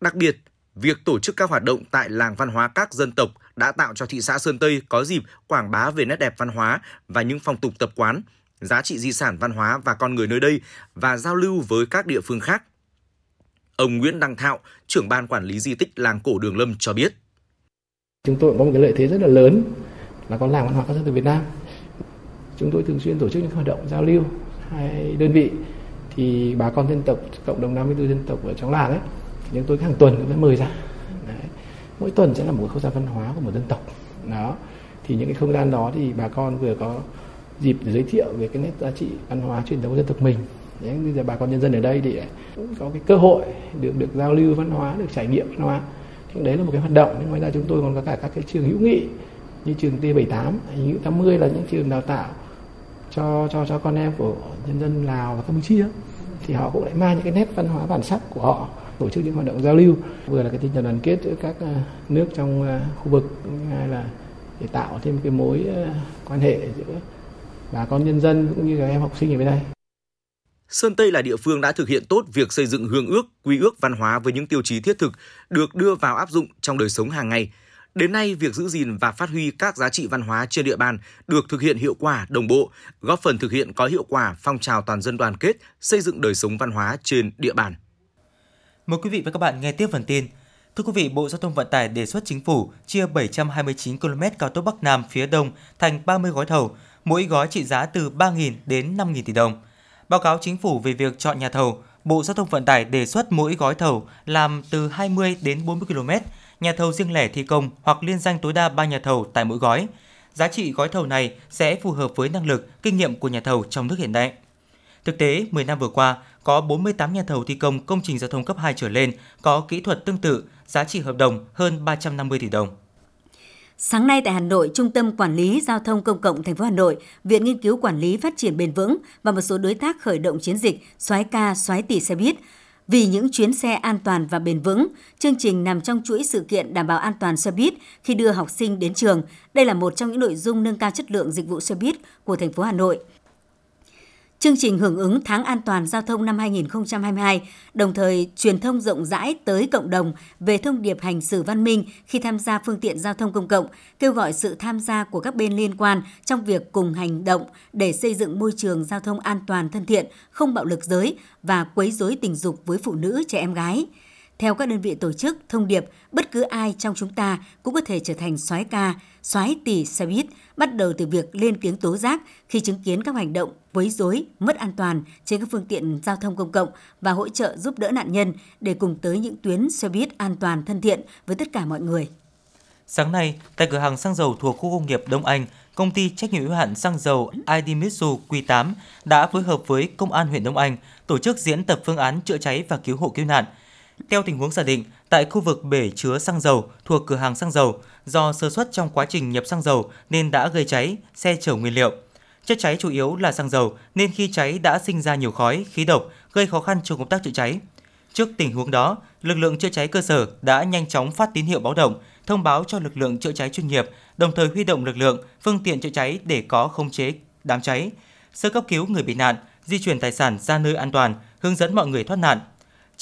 Đặc biệt, việc tổ chức các hoạt động tại làng văn hóa các dân tộc đã tạo cho thị xã Sơn Tây có dịp quảng bá về nét đẹp văn hóa và những phong tục tập quán, giá trị di sản văn hóa và con người nơi đây và giao lưu với các địa phương khác. Ông Nguyễn Đăng Thạo, trưởng ban quản lý di tích làng cổ Đường Lâm cho biết. Chúng tôi có một cái lợi thế rất là lớn là có làng văn hóa các dân tộc Việt Nam. Chúng tôi thường xuyên tổ chức những hoạt động giao lưu hai đơn vị. Thì bà con dân tộc cộng đồng 54 dân tộc ở trong làng ấy chúng tôi hàng tuần cũng sẽ mời ra. Đấy. mỗi tuần sẽ là một không gian văn hóa của một dân tộc. Đó. Thì những cái không gian đó thì bà con vừa có dịp để giới thiệu về cái nét giá trị văn hóa truyền thống của dân tộc mình. Đấy, bây giờ bà con nhân dân ở đây thì cũng có cái cơ hội được được giao lưu văn hóa được trải nghiệm văn hóa. Thì đấy là một cái hoạt động. Nhưng ngoài ra chúng tôi còn có cả các cái trường hữu nghị như trường T78, hữu 80 là những trường đào tạo cho cho cho con em của nhân dân Lào và Campuchia. Thì họ cũng lại mang những cái nét văn hóa bản sắc của họ tổ chức những hoạt động giao lưu. Vừa là cái tinh thần đoàn kết giữa các à, nước trong à, khu vực hai là để tạo thêm cái mối à, quan hệ giữa bà con nhân dân cũng như các em học sinh ở bên đây. Sơn Tây là địa phương đã thực hiện tốt việc xây dựng hương ước, quy ước văn hóa với những tiêu chí thiết thực được đưa vào áp dụng trong đời sống hàng ngày – Đến nay, việc giữ gìn và phát huy các giá trị văn hóa trên địa bàn được thực hiện hiệu quả, đồng bộ, góp phần thực hiện có hiệu quả phong trào toàn dân đoàn kết, xây dựng đời sống văn hóa trên địa bàn. Mời quý vị và các bạn nghe tiếp phần tin. Thưa quý vị, Bộ Giao thông Vận tải đề xuất chính phủ chia 729 km cao tốc Bắc Nam phía Đông thành 30 gói thầu, mỗi gói trị giá từ 3.000 đến 5.000 tỷ đồng. Báo cáo chính phủ về việc chọn nhà thầu, Bộ Giao thông Vận tải đề xuất mỗi gói thầu làm từ 20 đến 40 km, nhà thầu riêng lẻ thi công hoặc liên danh tối đa 3 nhà thầu tại mỗi gói. Giá trị gói thầu này sẽ phù hợp với năng lực, kinh nghiệm của nhà thầu trong nước hiện nay. Thực tế, 10 năm vừa qua, có 48 nhà thầu thi công công trình giao thông cấp 2 trở lên có kỹ thuật tương tự, giá trị hợp đồng hơn 350 tỷ đồng. Sáng nay tại Hà Nội, Trung tâm Quản lý Giao thông Công cộng thành phố Hà Nội, Viện Nghiên cứu Quản lý Phát triển Bền vững và một số đối tác khởi động chiến dịch xoáy ca, xoáy tỷ xe buýt vì những chuyến xe an toàn và bền vững, chương trình nằm trong chuỗi sự kiện đảm bảo an toàn xe buýt khi đưa học sinh đến trường. Đây là một trong những nội dung nâng cao chất lượng dịch vụ xe buýt của thành phố Hà Nội. Chương trình hưởng ứng tháng an toàn giao thông năm 2022, đồng thời truyền thông rộng rãi tới cộng đồng về thông điệp hành xử văn minh khi tham gia phương tiện giao thông công cộng, kêu gọi sự tham gia của các bên liên quan trong việc cùng hành động để xây dựng môi trường giao thông an toàn thân thiện, không bạo lực giới và quấy rối tình dục với phụ nữ trẻ em gái. Theo các đơn vị tổ chức, thông điệp, bất cứ ai trong chúng ta cũng có thể trở thành soái ca, soái tỷ xe buýt, bắt đầu từ việc lên tiếng tố giác khi chứng kiến các hành động quấy rối, mất an toàn trên các phương tiện giao thông công cộng và hỗ trợ giúp đỡ nạn nhân để cùng tới những tuyến xe buýt an toàn thân thiện với tất cả mọi người. Sáng nay, tại cửa hàng xăng dầu thuộc khu công nghiệp Đông Anh, công ty trách nhiệm hữu hạn xăng dầu Idemitsu Q8 đã phối hợp với công an huyện Đông Anh tổ chức diễn tập phương án chữa cháy và cứu hộ cứu nạn. Theo tình huống giả định, tại khu vực bể chứa xăng dầu thuộc cửa hàng xăng dầu, do sơ suất trong quá trình nhập xăng dầu nên đã gây cháy xe chở nguyên liệu. Chất cháy chủ yếu là xăng dầu nên khi cháy đã sinh ra nhiều khói, khí độc, gây khó khăn trong công tác chữa cháy. Trước tình huống đó, lực lượng chữa cháy cơ sở đã nhanh chóng phát tín hiệu báo động, thông báo cho lực lượng chữa cháy chuyên nghiệp, đồng thời huy động lực lượng, phương tiện chữa cháy để có khống chế đám cháy, sơ cấp cứu người bị nạn, di chuyển tài sản ra nơi an toàn, hướng dẫn mọi người thoát nạn.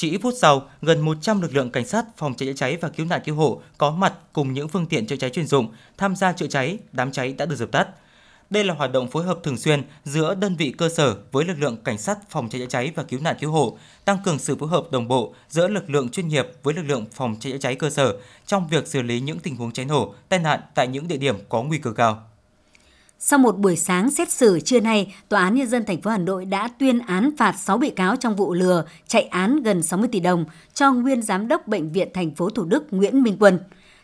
Chỉ ít phút sau, gần 100 lực lượng cảnh sát, phòng cháy chữa cháy và cứu nạn cứu hộ có mặt cùng những phương tiện chữa cháy chuyên dụng tham gia chữa cháy, đám cháy đã được dập tắt. Đây là hoạt động phối hợp thường xuyên giữa đơn vị cơ sở với lực lượng cảnh sát phòng cháy chữa cháy và cứu nạn cứu hộ, tăng cường sự phối hợp đồng bộ giữa lực lượng chuyên nghiệp với lực lượng phòng cháy chữa cháy cơ sở trong việc xử lý những tình huống cháy nổ, tai nạn tại những địa điểm có nguy cơ cao. Sau một buổi sáng xét xử trưa nay, Tòa án Nhân dân thành phố Hà Nội đã tuyên án phạt 6 bị cáo trong vụ lừa chạy án gần 60 tỷ đồng cho nguyên giám đốc bệnh viện thành phố Thủ Đức Nguyễn Minh Quân.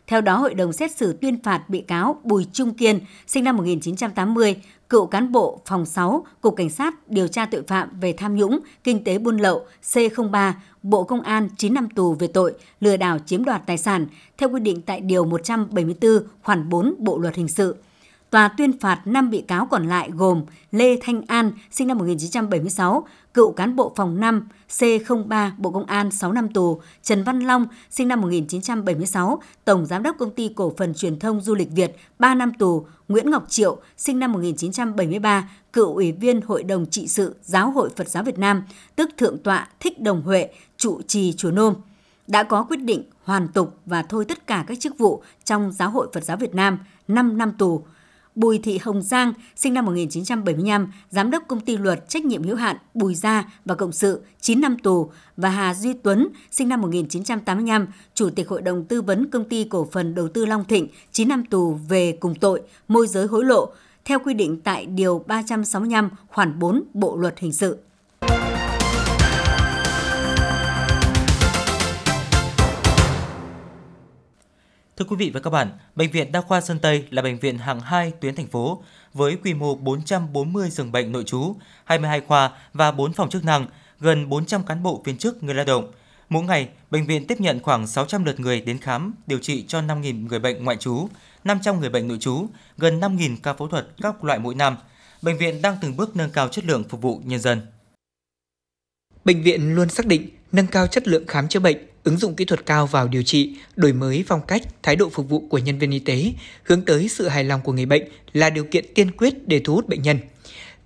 Theo đó, hội đồng xét xử tuyên phạt bị cáo Bùi Trung Kiên, sinh năm 1980, cựu cán bộ phòng 6, Cục Cảnh sát điều tra tội phạm về tham nhũng, kinh tế buôn lậu C03, Bộ Công an 9 năm tù về tội lừa đảo chiếm đoạt tài sản theo quy định tại Điều 174 khoản 4 Bộ Luật Hình sự. Tòa tuyên phạt 5 bị cáo còn lại gồm Lê Thanh An, sinh năm 1976, cựu cán bộ phòng 5 C03 Bộ Công an 6 năm tù, Trần Văn Long, sinh năm 1976, Tổng Giám đốc Công ty Cổ phần Truyền thông Du lịch Việt 3 năm tù, Nguyễn Ngọc Triệu, sinh năm 1973, cựu Ủy viên Hội đồng trị sự Giáo hội Phật giáo Việt Nam, tức Thượng tọa Thích Đồng Huệ, trụ trì Chùa Nôm, đã có quyết định hoàn tục và thôi tất cả các chức vụ trong Giáo hội Phật giáo Việt Nam 5 năm tù, Bùi Thị Hồng Giang, sinh năm 1975, giám đốc công ty luật trách nhiệm hữu hạn Bùi Gia và Cộng sự 9 năm tù và Hà Duy Tuấn, sinh năm 1985, chủ tịch hội đồng tư vấn công ty cổ phần đầu tư Long Thịnh 9 năm tù về cùng tội môi giới hối lộ theo quy định tại điều 365 khoản 4 Bộ luật hình sự. Thưa quý vị và các bạn, Bệnh viện Đa khoa Sơn Tây là bệnh viện hạng 2 tuyến thành phố với quy mô 440 giường bệnh nội trú, 22 khoa và 4 phòng chức năng, gần 400 cán bộ viên chức người lao động. Mỗi ngày, bệnh viện tiếp nhận khoảng 600 lượt người đến khám, điều trị cho 5.000 người bệnh ngoại trú, 500 người bệnh nội trú, gần 5.000 ca phẫu thuật các loại mỗi năm. Bệnh viện đang từng bước nâng cao chất lượng phục vụ nhân dân. Bệnh viện luôn xác định nâng cao chất lượng khám chữa bệnh, ứng dụng kỹ thuật cao vào điều trị, đổi mới phong cách, thái độ phục vụ của nhân viên y tế, hướng tới sự hài lòng của người bệnh là điều kiện tiên quyết để thu hút bệnh nhân.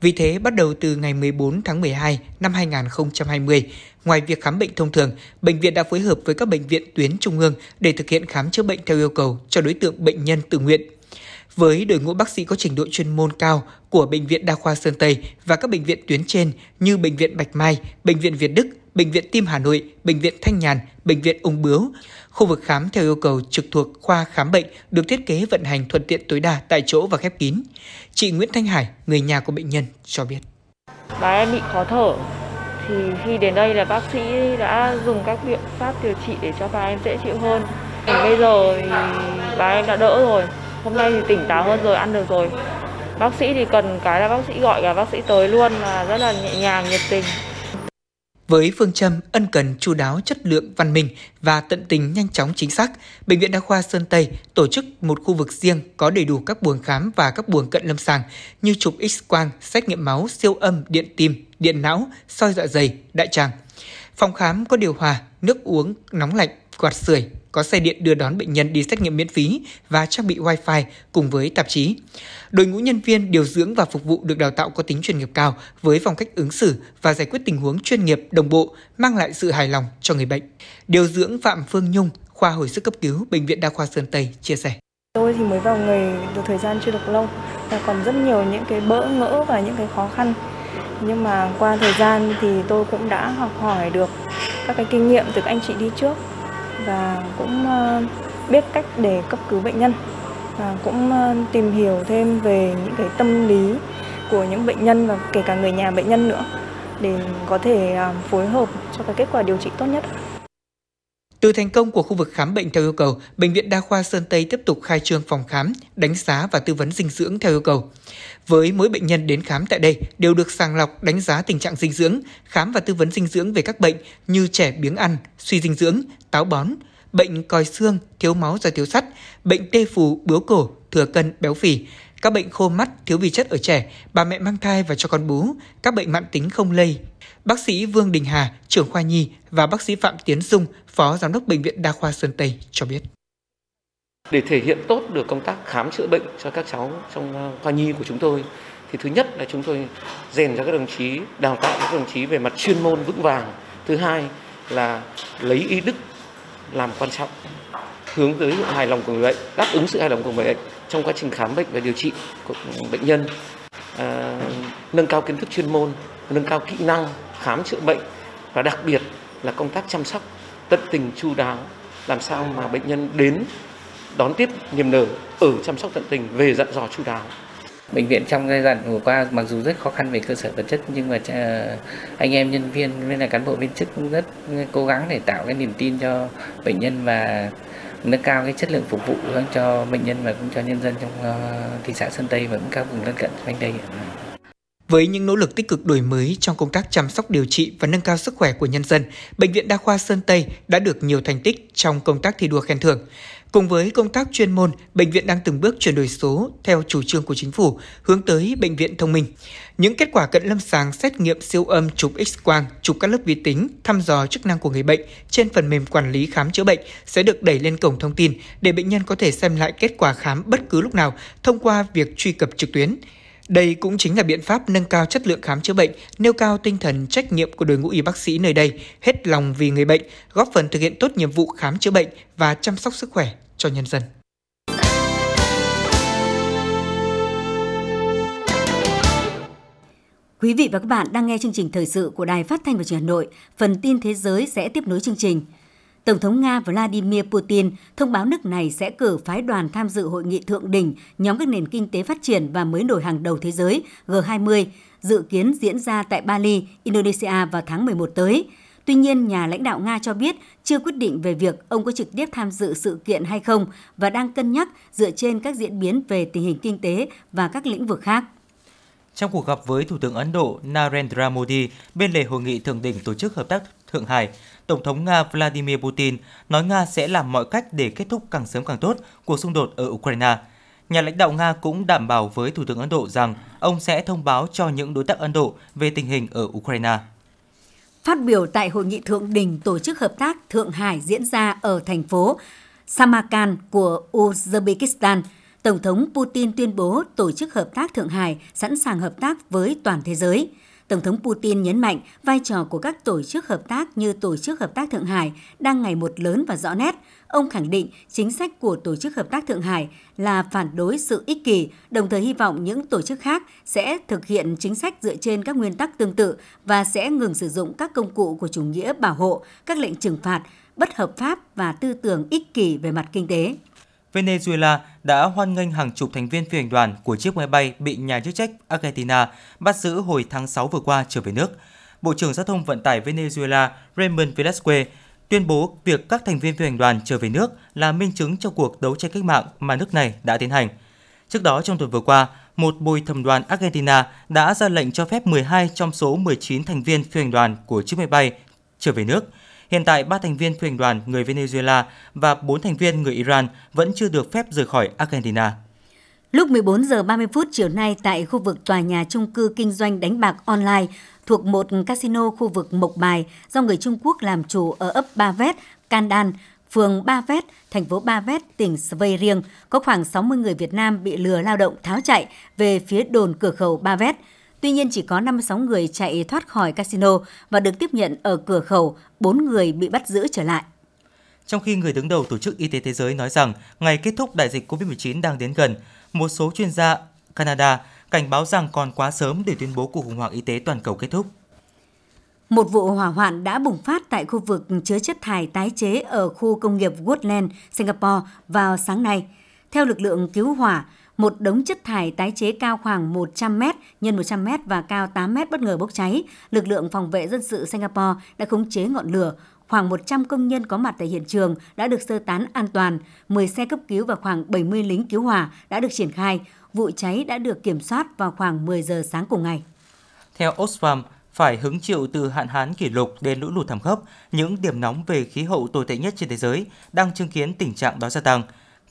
Vì thế, bắt đầu từ ngày 14 tháng 12 năm 2020, ngoài việc khám bệnh thông thường, bệnh viện đã phối hợp với các bệnh viện tuyến trung ương để thực hiện khám chữa bệnh theo yêu cầu cho đối tượng bệnh nhân tự nguyện. Với đội ngũ bác sĩ có trình độ chuyên môn cao của Bệnh viện Đa khoa Sơn Tây và các bệnh viện tuyến trên như Bệnh viện Bạch Mai, Bệnh viện Việt Đức, Bệnh viện Tim Hà Nội, Bệnh viện Thanh Nhàn, Bệnh viện Ung Bướu. Khu vực khám theo yêu cầu trực thuộc khoa khám bệnh được thiết kế vận hành thuận tiện tối đa tại chỗ và khép kín. Chị Nguyễn Thanh Hải, người nhà của bệnh nhân, cho biết. Bà em bị khó thở, thì khi đến đây là bác sĩ đã dùng các biện pháp điều trị để cho bà em dễ chịu hơn. Bây giờ thì bà em đã đỡ rồi, hôm nay thì tỉnh táo hơn rồi, ăn được rồi. Bác sĩ thì cần cái là bác sĩ gọi cả bác sĩ tới luôn và rất là nhẹ nhàng, nhiệt tình. Với phương châm ân cần, chu đáo, chất lượng, văn minh và tận tình nhanh chóng chính xác, Bệnh viện Đa khoa Sơn Tây tổ chức một khu vực riêng có đầy đủ các buồng khám và các buồng cận lâm sàng như chụp X-quang, xét nghiệm máu, siêu âm, điện tim, điện não, soi dạ dày, đại tràng. Phòng khám có điều hòa, nước uống nóng lạnh, quạt sưởi, có xe điện đưa đón bệnh nhân đi xét nghiệm miễn phí và trang bị wifi cùng với tạp chí. Đội ngũ nhân viên điều dưỡng và phục vụ được đào tạo có tính chuyên nghiệp cao với phong cách ứng xử và giải quyết tình huống chuyên nghiệp đồng bộ, mang lại sự hài lòng cho người bệnh. Điều dưỡng Phạm Phương Nhung, khoa hồi sức cấp cứu Bệnh viện Đa khoa Sơn Tây chia sẻ. Tôi thì mới vào nghề được thời gian chưa được lâu và còn rất nhiều những cái bỡ ngỡ và những cái khó khăn. Nhưng mà qua thời gian thì tôi cũng đã học hỏi được các cái kinh nghiệm từ các anh chị đi trước và cũng ờ, biết cách để cấp cứu bệnh nhân và cũng ờ, tìm hiểu thêm về những cái tâm lý của những bệnh nhân và kể cả người nhà bệnh nhân nữa để có thể ờ, phối hợp cho cái kết quả điều trị tốt nhất. Từ thành công của khu vực khám bệnh theo yêu cầu, Bệnh viện Đa khoa Sơn Tây tiếp tục khai trương phòng khám, đánh giá và tư vấn dinh dưỡng theo yêu cầu. Với mỗi bệnh nhân đến khám tại đây đều được sàng lọc đánh giá tình trạng dinh dưỡng, khám và tư vấn dinh dưỡng về các bệnh như trẻ biếng ăn, suy dinh dưỡng, táo bón, bệnh còi xương, thiếu máu do thiếu sắt, bệnh tê phù, bướu cổ, thừa cân, béo phì, các bệnh khô mắt, thiếu vi chất ở trẻ, bà mẹ mang thai và cho con bú, các bệnh mãn tính không lây. Bác sĩ Vương Đình Hà, trưởng khoa nhi và bác sĩ Phạm Tiến Dung, phó giám đốc bệnh viện Đa khoa Sơn Tây cho biết. Để thể hiện tốt được công tác khám chữa bệnh cho các cháu trong ờ, khoa nhi của chúng tôi thì thứ nhất là chúng tôi rèn cho các đồng chí, đào tạo các đồng chí về mặt chuyên môn vững vàng. Thứ hai là lấy ý đức làm quan trọng, hướng tới sự hài lòng của người bệnh, đáp ứng sự hài lòng của người bệnh trong quá trình khám bệnh và điều trị của bệnh nhân, à, nâng cao kiến thức chuyên môn, nâng cao kỹ năng khám chữa bệnh và đặc biệt là công tác chăm sóc tận tình chu đáo làm sao mà bệnh nhân đến đón tiếp niềm nở ở chăm sóc tận tình về dặn dò chu đáo bệnh viện trong giai đoạn vừa qua mặc dù rất khó khăn về cơ sở vật chất, nhưng mà ờ, anh em nhân viên với là cán bộ viên chức cũng rất cố gắng để tạo cái niềm tin cho bệnh nhân và nâng cao cái chất lượng phục vụ cho bệnh nhân và cũng cho nhân dân trong ờ, thị xã Sơn Tây và cũng các vùng lân cận quanh đây. Với những nỗ lực tích cực đổi mới trong công tác chăm sóc điều trị và nâng cao sức khỏe của nhân dân, Bệnh viện Đa khoa Sơn Tây đã được nhiều thành tích trong công tác thi đua khen thưởng. Cùng với công tác chuyên môn, bệnh viện đang từng bước chuyển đổi số theo chủ trương của chính phủ, hướng tới bệnh viện thông minh. Những kết quả cận lâm sàng xét nghiệm siêu âm chụp X-quang, chụp các lớp vi tính, thăm dò chức năng của người bệnh trên phần mềm quản lý khám chữa bệnh sẽ được đẩy lên cổng thông tin để bệnh nhân có thể xem lại kết quả khám bất cứ lúc nào thông qua việc truy cập trực tuyến. Đây cũng chính là biện pháp nâng cao chất lượng khám chữa bệnh, nêu cao tinh thần trách nhiệm của đội ngũ y bác sĩ nơi đây, hết lòng vì người bệnh, góp phần thực hiện tốt nhiệm vụ khám chữa bệnh và chăm sóc sức khỏe cho nhân dân. Quý vị và các bạn đang nghe chương trình thời sự của Đài Phát thanh và Truyền hình Hà Nội. Phần tin thế giới sẽ tiếp nối chương trình. Tổng thống Nga Vladimir Putin thông báo nước này sẽ cử phái đoàn tham dự hội nghị thượng đỉnh nhóm các nền kinh tế phát triển và mới nổi hàng đầu thế giới G20 dự kiến diễn ra tại Bali, Indonesia vào tháng 11 tới. Tuy nhiên, nhà lãnh đạo Nga cho biết chưa quyết định về việc ông có trực tiếp tham dự sự kiện hay không và đang cân nhắc dựa trên các diễn biến về tình hình kinh tế và các lĩnh vực khác. Trong cuộc gặp với Thủ tướng Ấn Độ Narendra Modi bên lề hội nghị thượng đỉnh tổ chức hợp tác Thượng Hải, Tổng thống Nga Vladimir Putin nói Nga sẽ làm mọi cách để kết thúc càng sớm càng tốt cuộc xung đột ở Ukraine. Nhà lãnh đạo Nga cũng đảm bảo với Thủ tướng Ấn Độ rằng ông sẽ thông báo cho những đối tác Ấn Độ về tình hình ở Ukraine. Phát biểu tại hội nghị thượng đỉnh tổ chức hợp tác Thượng Hải diễn ra ở thành phố Samarkand của Uzbekistan, Tổng thống Putin tuyên bố tổ chức hợp tác Thượng Hải sẵn sàng hợp tác với toàn thế giới – Tổng thống Putin nhấn mạnh vai trò của các tổ chức hợp tác như Tổ chức Hợp tác Thượng Hải đang ngày một lớn và rõ nét. Ông khẳng định chính sách của Tổ chức Hợp tác Thượng Hải là phản đối sự ích kỷ, đồng thời hy vọng những tổ chức khác sẽ thực hiện chính sách dựa trên các nguyên tắc tương tự và sẽ ngừng sử dụng các công cụ của chủ nghĩa bảo hộ, các lệnh trừng phạt, bất hợp pháp và tư tưởng ích kỷ về mặt kinh tế. Venezuela đã hoan nghênh hàng chục thành viên phi hành đoàn của chiếc máy bay bị nhà chức trách Argentina bắt giữ hồi tháng 6 vừa qua trở về nước. Bộ trưởng Giao thông Vận tải Venezuela Raymond Velasquez tuyên bố việc các thành viên phi hành đoàn trở về nước là minh chứng cho cuộc đấu tranh cách mạng mà nước này đã tiến hành. Trước đó trong tuần vừa qua, một bồi thẩm đoàn Argentina đã ra lệnh cho phép 12 trong số 19 thành viên phi hành đoàn của chiếc máy bay trở về nước – Hiện tại, 3 thành viên phi hành đoàn người Venezuela và 4 thành viên người Iran vẫn chưa được phép rời khỏi Argentina. Lúc 14 giờ 30 phút chiều nay tại khu vực tòa nhà trung cư kinh doanh đánh bạc online thuộc một casino khu vực Mộc Bài do người Trung Quốc làm chủ ở ấp Ba Vét, Can Đan, phường Ba Vét, thành phố Ba Vét, tỉnh Svay Riêng, có khoảng 60 người Việt Nam bị lừa lao động tháo chạy về phía đồn cửa khẩu Ba Vét. Tuy nhiên chỉ có 56 người chạy thoát khỏi casino và được tiếp nhận ở cửa khẩu, 4 người bị bắt giữ trở lại. Trong khi người đứng đầu Tổ chức Y tế Thế giới nói rằng ngày kết thúc đại dịch COVID-19 đang đến gần, một số chuyên gia Canada cảnh báo rằng còn quá sớm để tuyên bố cuộc khủng hoảng y tế toàn cầu kết thúc. Một vụ hỏa hoạn đã bùng phát tại khu vực chứa chất thải tái chế ở khu công nghiệp Woodland, Singapore vào sáng nay. Theo lực lượng cứu hỏa, một đống chất thải tái chế cao khoảng 100 m x 100 m và cao 8 m bất ngờ bốc cháy. Lực lượng phòng vệ dân sự Singapore đã khống chế ngọn lửa. khoảng 100 công nhân có mặt tại hiện trường đã được sơ tán an toàn, 10 xe cấp cứu và khoảng 70 lính cứu hỏa đã được triển khai. Vụ cháy đã được kiểm soát vào khoảng 10 giờ sáng cùng ngày. Theo Oxfam, phải hứng chịu từ hạn hán kỷ lục đến lũ lụt thảm khốc, những điểm nóng về khí hậu tồi tệ nhất trên thế giới đang chứng kiến tình trạng đó gia tăng.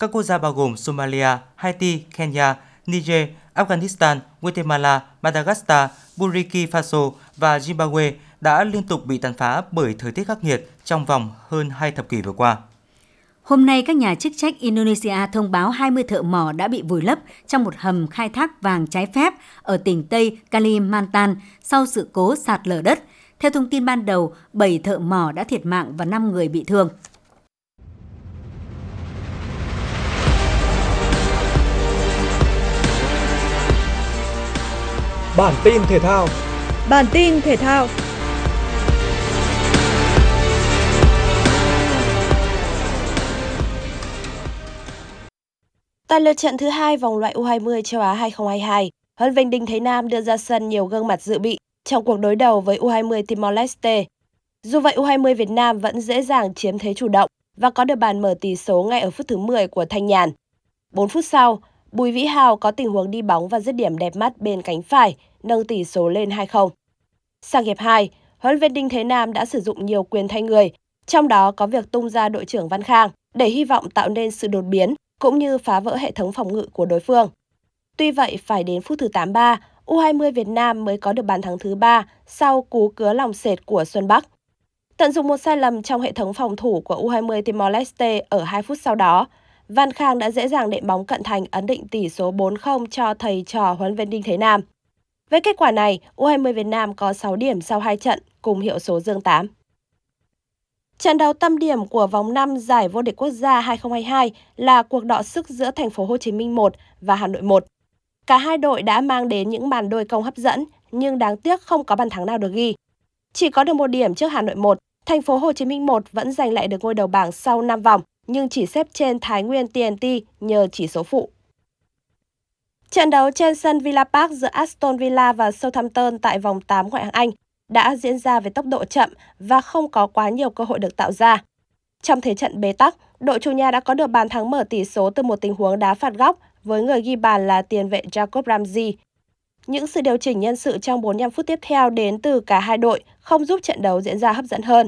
Các quốc gia bao gồm Somalia, Haiti, Kenya, Niger, Afghanistan, Guatemala, Madagascar, Burkina Faso và Zimbabwe đã liên tục bị tàn phá bởi thời tiết khắc nghiệt trong vòng hơn hai thập kỷ vừa qua. Hôm nay, các nhà chức trách Indonesia thông báo 20 thợ mỏ đã bị vùi lấp trong một hầm khai thác vàng trái phép ở tỉnh Tây Kalimantan sau sự cố sạt lở đất. Theo thông tin ban đầu, 7 thợ mỏ đã thiệt mạng và 5 người bị thương. Bản tin thể thao Bản tin thể thao Tại lượt trận thứ hai vòng loại U20 châu Á 2022, huấn viên Đinh Thế Nam đưa ra sân nhiều gương mặt dự bị trong cuộc đối đầu với U20 Timor-Leste. Dù vậy, U20 Việt Nam vẫn dễ dàng chiếm thế chủ động và có được bàn mở tỷ số ngay ở phút thứ 10 của Thanh Nhàn. 4 phút sau, Bùi Vĩ Hào có tình huống đi bóng và dứt điểm đẹp mắt bên cánh phải, nâng tỷ số lên 2-0. Sang hiệp 2, huấn luyện viên Đinh Thế Nam đã sử dụng nhiều quyền thay người, trong đó có việc tung ra đội trưởng Văn Khang để hy vọng tạo nên sự đột biến cũng như phá vỡ hệ thống phòng ngự của đối phương. Tuy vậy, phải đến phút thứ 83, U20 Việt Nam mới có được bàn thắng thứ 3 sau cú cứa lòng sệt của Xuân Bắc. Tận dụng một sai lầm trong hệ thống phòng thủ của U20 Timor-Leste ở 2 phút sau đó, Văn Khang đã dễ dàng đệm bóng cận thành ấn định tỷ số 4-0 cho thầy trò huấn viên Đinh Thế Nam. Với kết quả này, U20 Việt Nam có 6 điểm sau 2 trận cùng hiệu số dương 8. Trận đấu tâm điểm của vòng 5 giải vô địch quốc gia 2022 là cuộc đọ sức giữa thành phố Hồ Chí Minh 1 và Hà Nội 1. Cả hai đội đã mang đến những màn đôi công hấp dẫn, nhưng đáng tiếc không có bàn thắng nào được ghi. Chỉ có được một điểm trước Hà Nội 1, thành phố Hồ Chí Minh 1 vẫn giành lại được ngôi đầu bảng sau 5 vòng, nhưng chỉ xếp trên Thái Nguyên TNT nhờ chỉ số phụ. Trận đấu trên sân Villa Park giữa Aston Villa và Southampton tại vòng 8 ngoại hạng Anh đã diễn ra với tốc độ chậm và không có quá nhiều cơ hội được tạo ra. Trong thế trận bế tắc, đội chủ nhà đã có được bàn thắng mở tỷ số từ một tình huống đá phạt góc với người ghi bàn là tiền vệ Jacob Ramsey. Những sự điều chỉnh nhân sự trong 45 phút tiếp theo đến từ cả hai đội không giúp trận đấu diễn ra hấp dẫn hơn.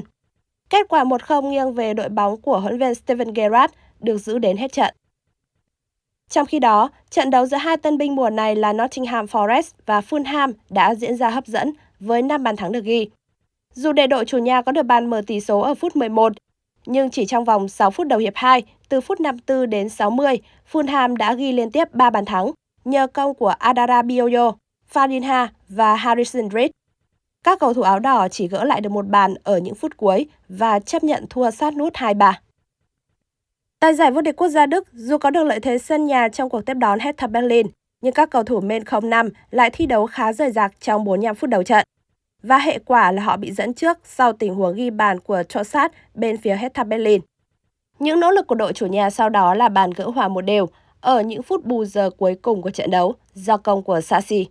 Kết quả 1-0 nghiêng về đội bóng của huấn luyện viên Steven Gerrard được giữ đến hết trận. Trong khi đó, trận đấu giữa hai tân binh mùa này là Nottingham Forest và Fulham đã diễn ra hấp dẫn với 5 bàn thắng được ghi. Dù để đội chủ nhà có được bàn mở tỷ số ở phút 11, nhưng chỉ trong vòng 6 phút đầu hiệp 2, từ phút 54 đến 60, Fulham đã ghi liên tiếp 3 bàn thắng nhờ công của Adara Bioyo, Farinha và Harrison Reed. Các cầu thủ áo đỏ chỉ gỡ lại được một bàn ở những phút cuối và chấp nhận thua sát nút 2-3. Tại giải vô địch quốc gia Đức, dù có được lợi thế sân nhà trong cuộc tiếp đón Hertha Berlin, nhưng các cầu thủ Men 05 lại thi đấu khá rời rạc trong 45 phút đầu trận. Và hệ quả là họ bị dẫn trước sau tình huống ghi bàn của Trossard bên phía Hertha Berlin. Những nỗ lực của đội chủ nhà sau đó là bàn gỡ hòa một đều ở những phút bù giờ cuối cùng của trận đấu do công của Sassi.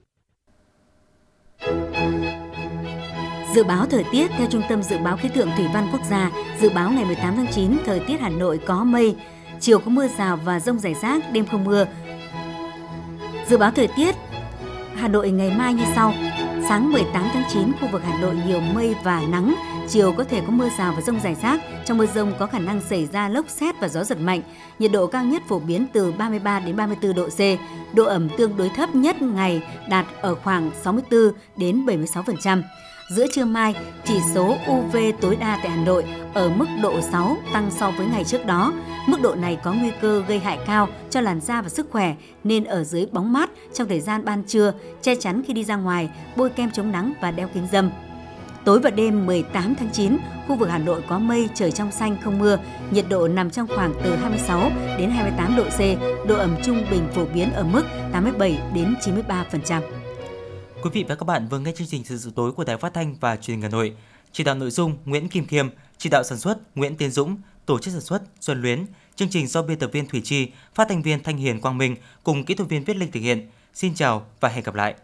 Dự báo thời tiết theo Trung tâm Dự báo Khí tượng Thủy văn Quốc gia, dự báo ngày 18 tháng 9, thời tiết Hà Nội có mây, chiều có mưa rào và rông rải rác, đêm không mưa. Dự báo thời tiết Hà Nội ngày mai như sau. Sáng 18 tháng 9, khu vực Hà Nội nhiều mây và nắng, chiều có thể có mưa rào và rông rải rác. Trong mưa rông có khả năng xảy ra lốc xét và gió giật mạnh. Nhiệt độ cao nhất phổ biến từ 33 đến 34 độ C. Độ ẩm tương đối thấp nhất ngày đạt ở khoảng 64 đến 76%. Giữa trưa mai, chỉ số UV tối đa tại Hà Nội ở mức độ 6 tăng so với ngày trước đó. Mức độ này có nguy cơ gây hại cao cho làn da và sức khỏe nên ở dưới bóng mát trong thời gian ban trưa, che chắn khi đi ra ngoài, bôi kem chống nắng và đeo kính dâm. Tối và đêm 18 tháng 9, khu vực Hà Nội có mây, trời trong xanh không mưa, nhiệt độ nằm trong khoảng từ 26 đến 28 độ C, độ ẩm trung bình phổ biến ở mức 87 đến 93%. Quý vị và các bạn vừa nghe chương trình Sự sự tối của Đài Phát thanh và Truyền hình Hà Nội. Chỉ đạo nội dung Nguyễn Kim Khiêm, chỉ đạo sản xuất Nguyễn Tiến Dũng, tổ chức sản xuất Xuân Luyến, chương trình do biên tập viên Thủy Chi, phát thanh viên Thanh Hiền Quang Minh cùng kỹ thuật viên Viết Linh thực hiện. Xin chào và hẹn gặp lại.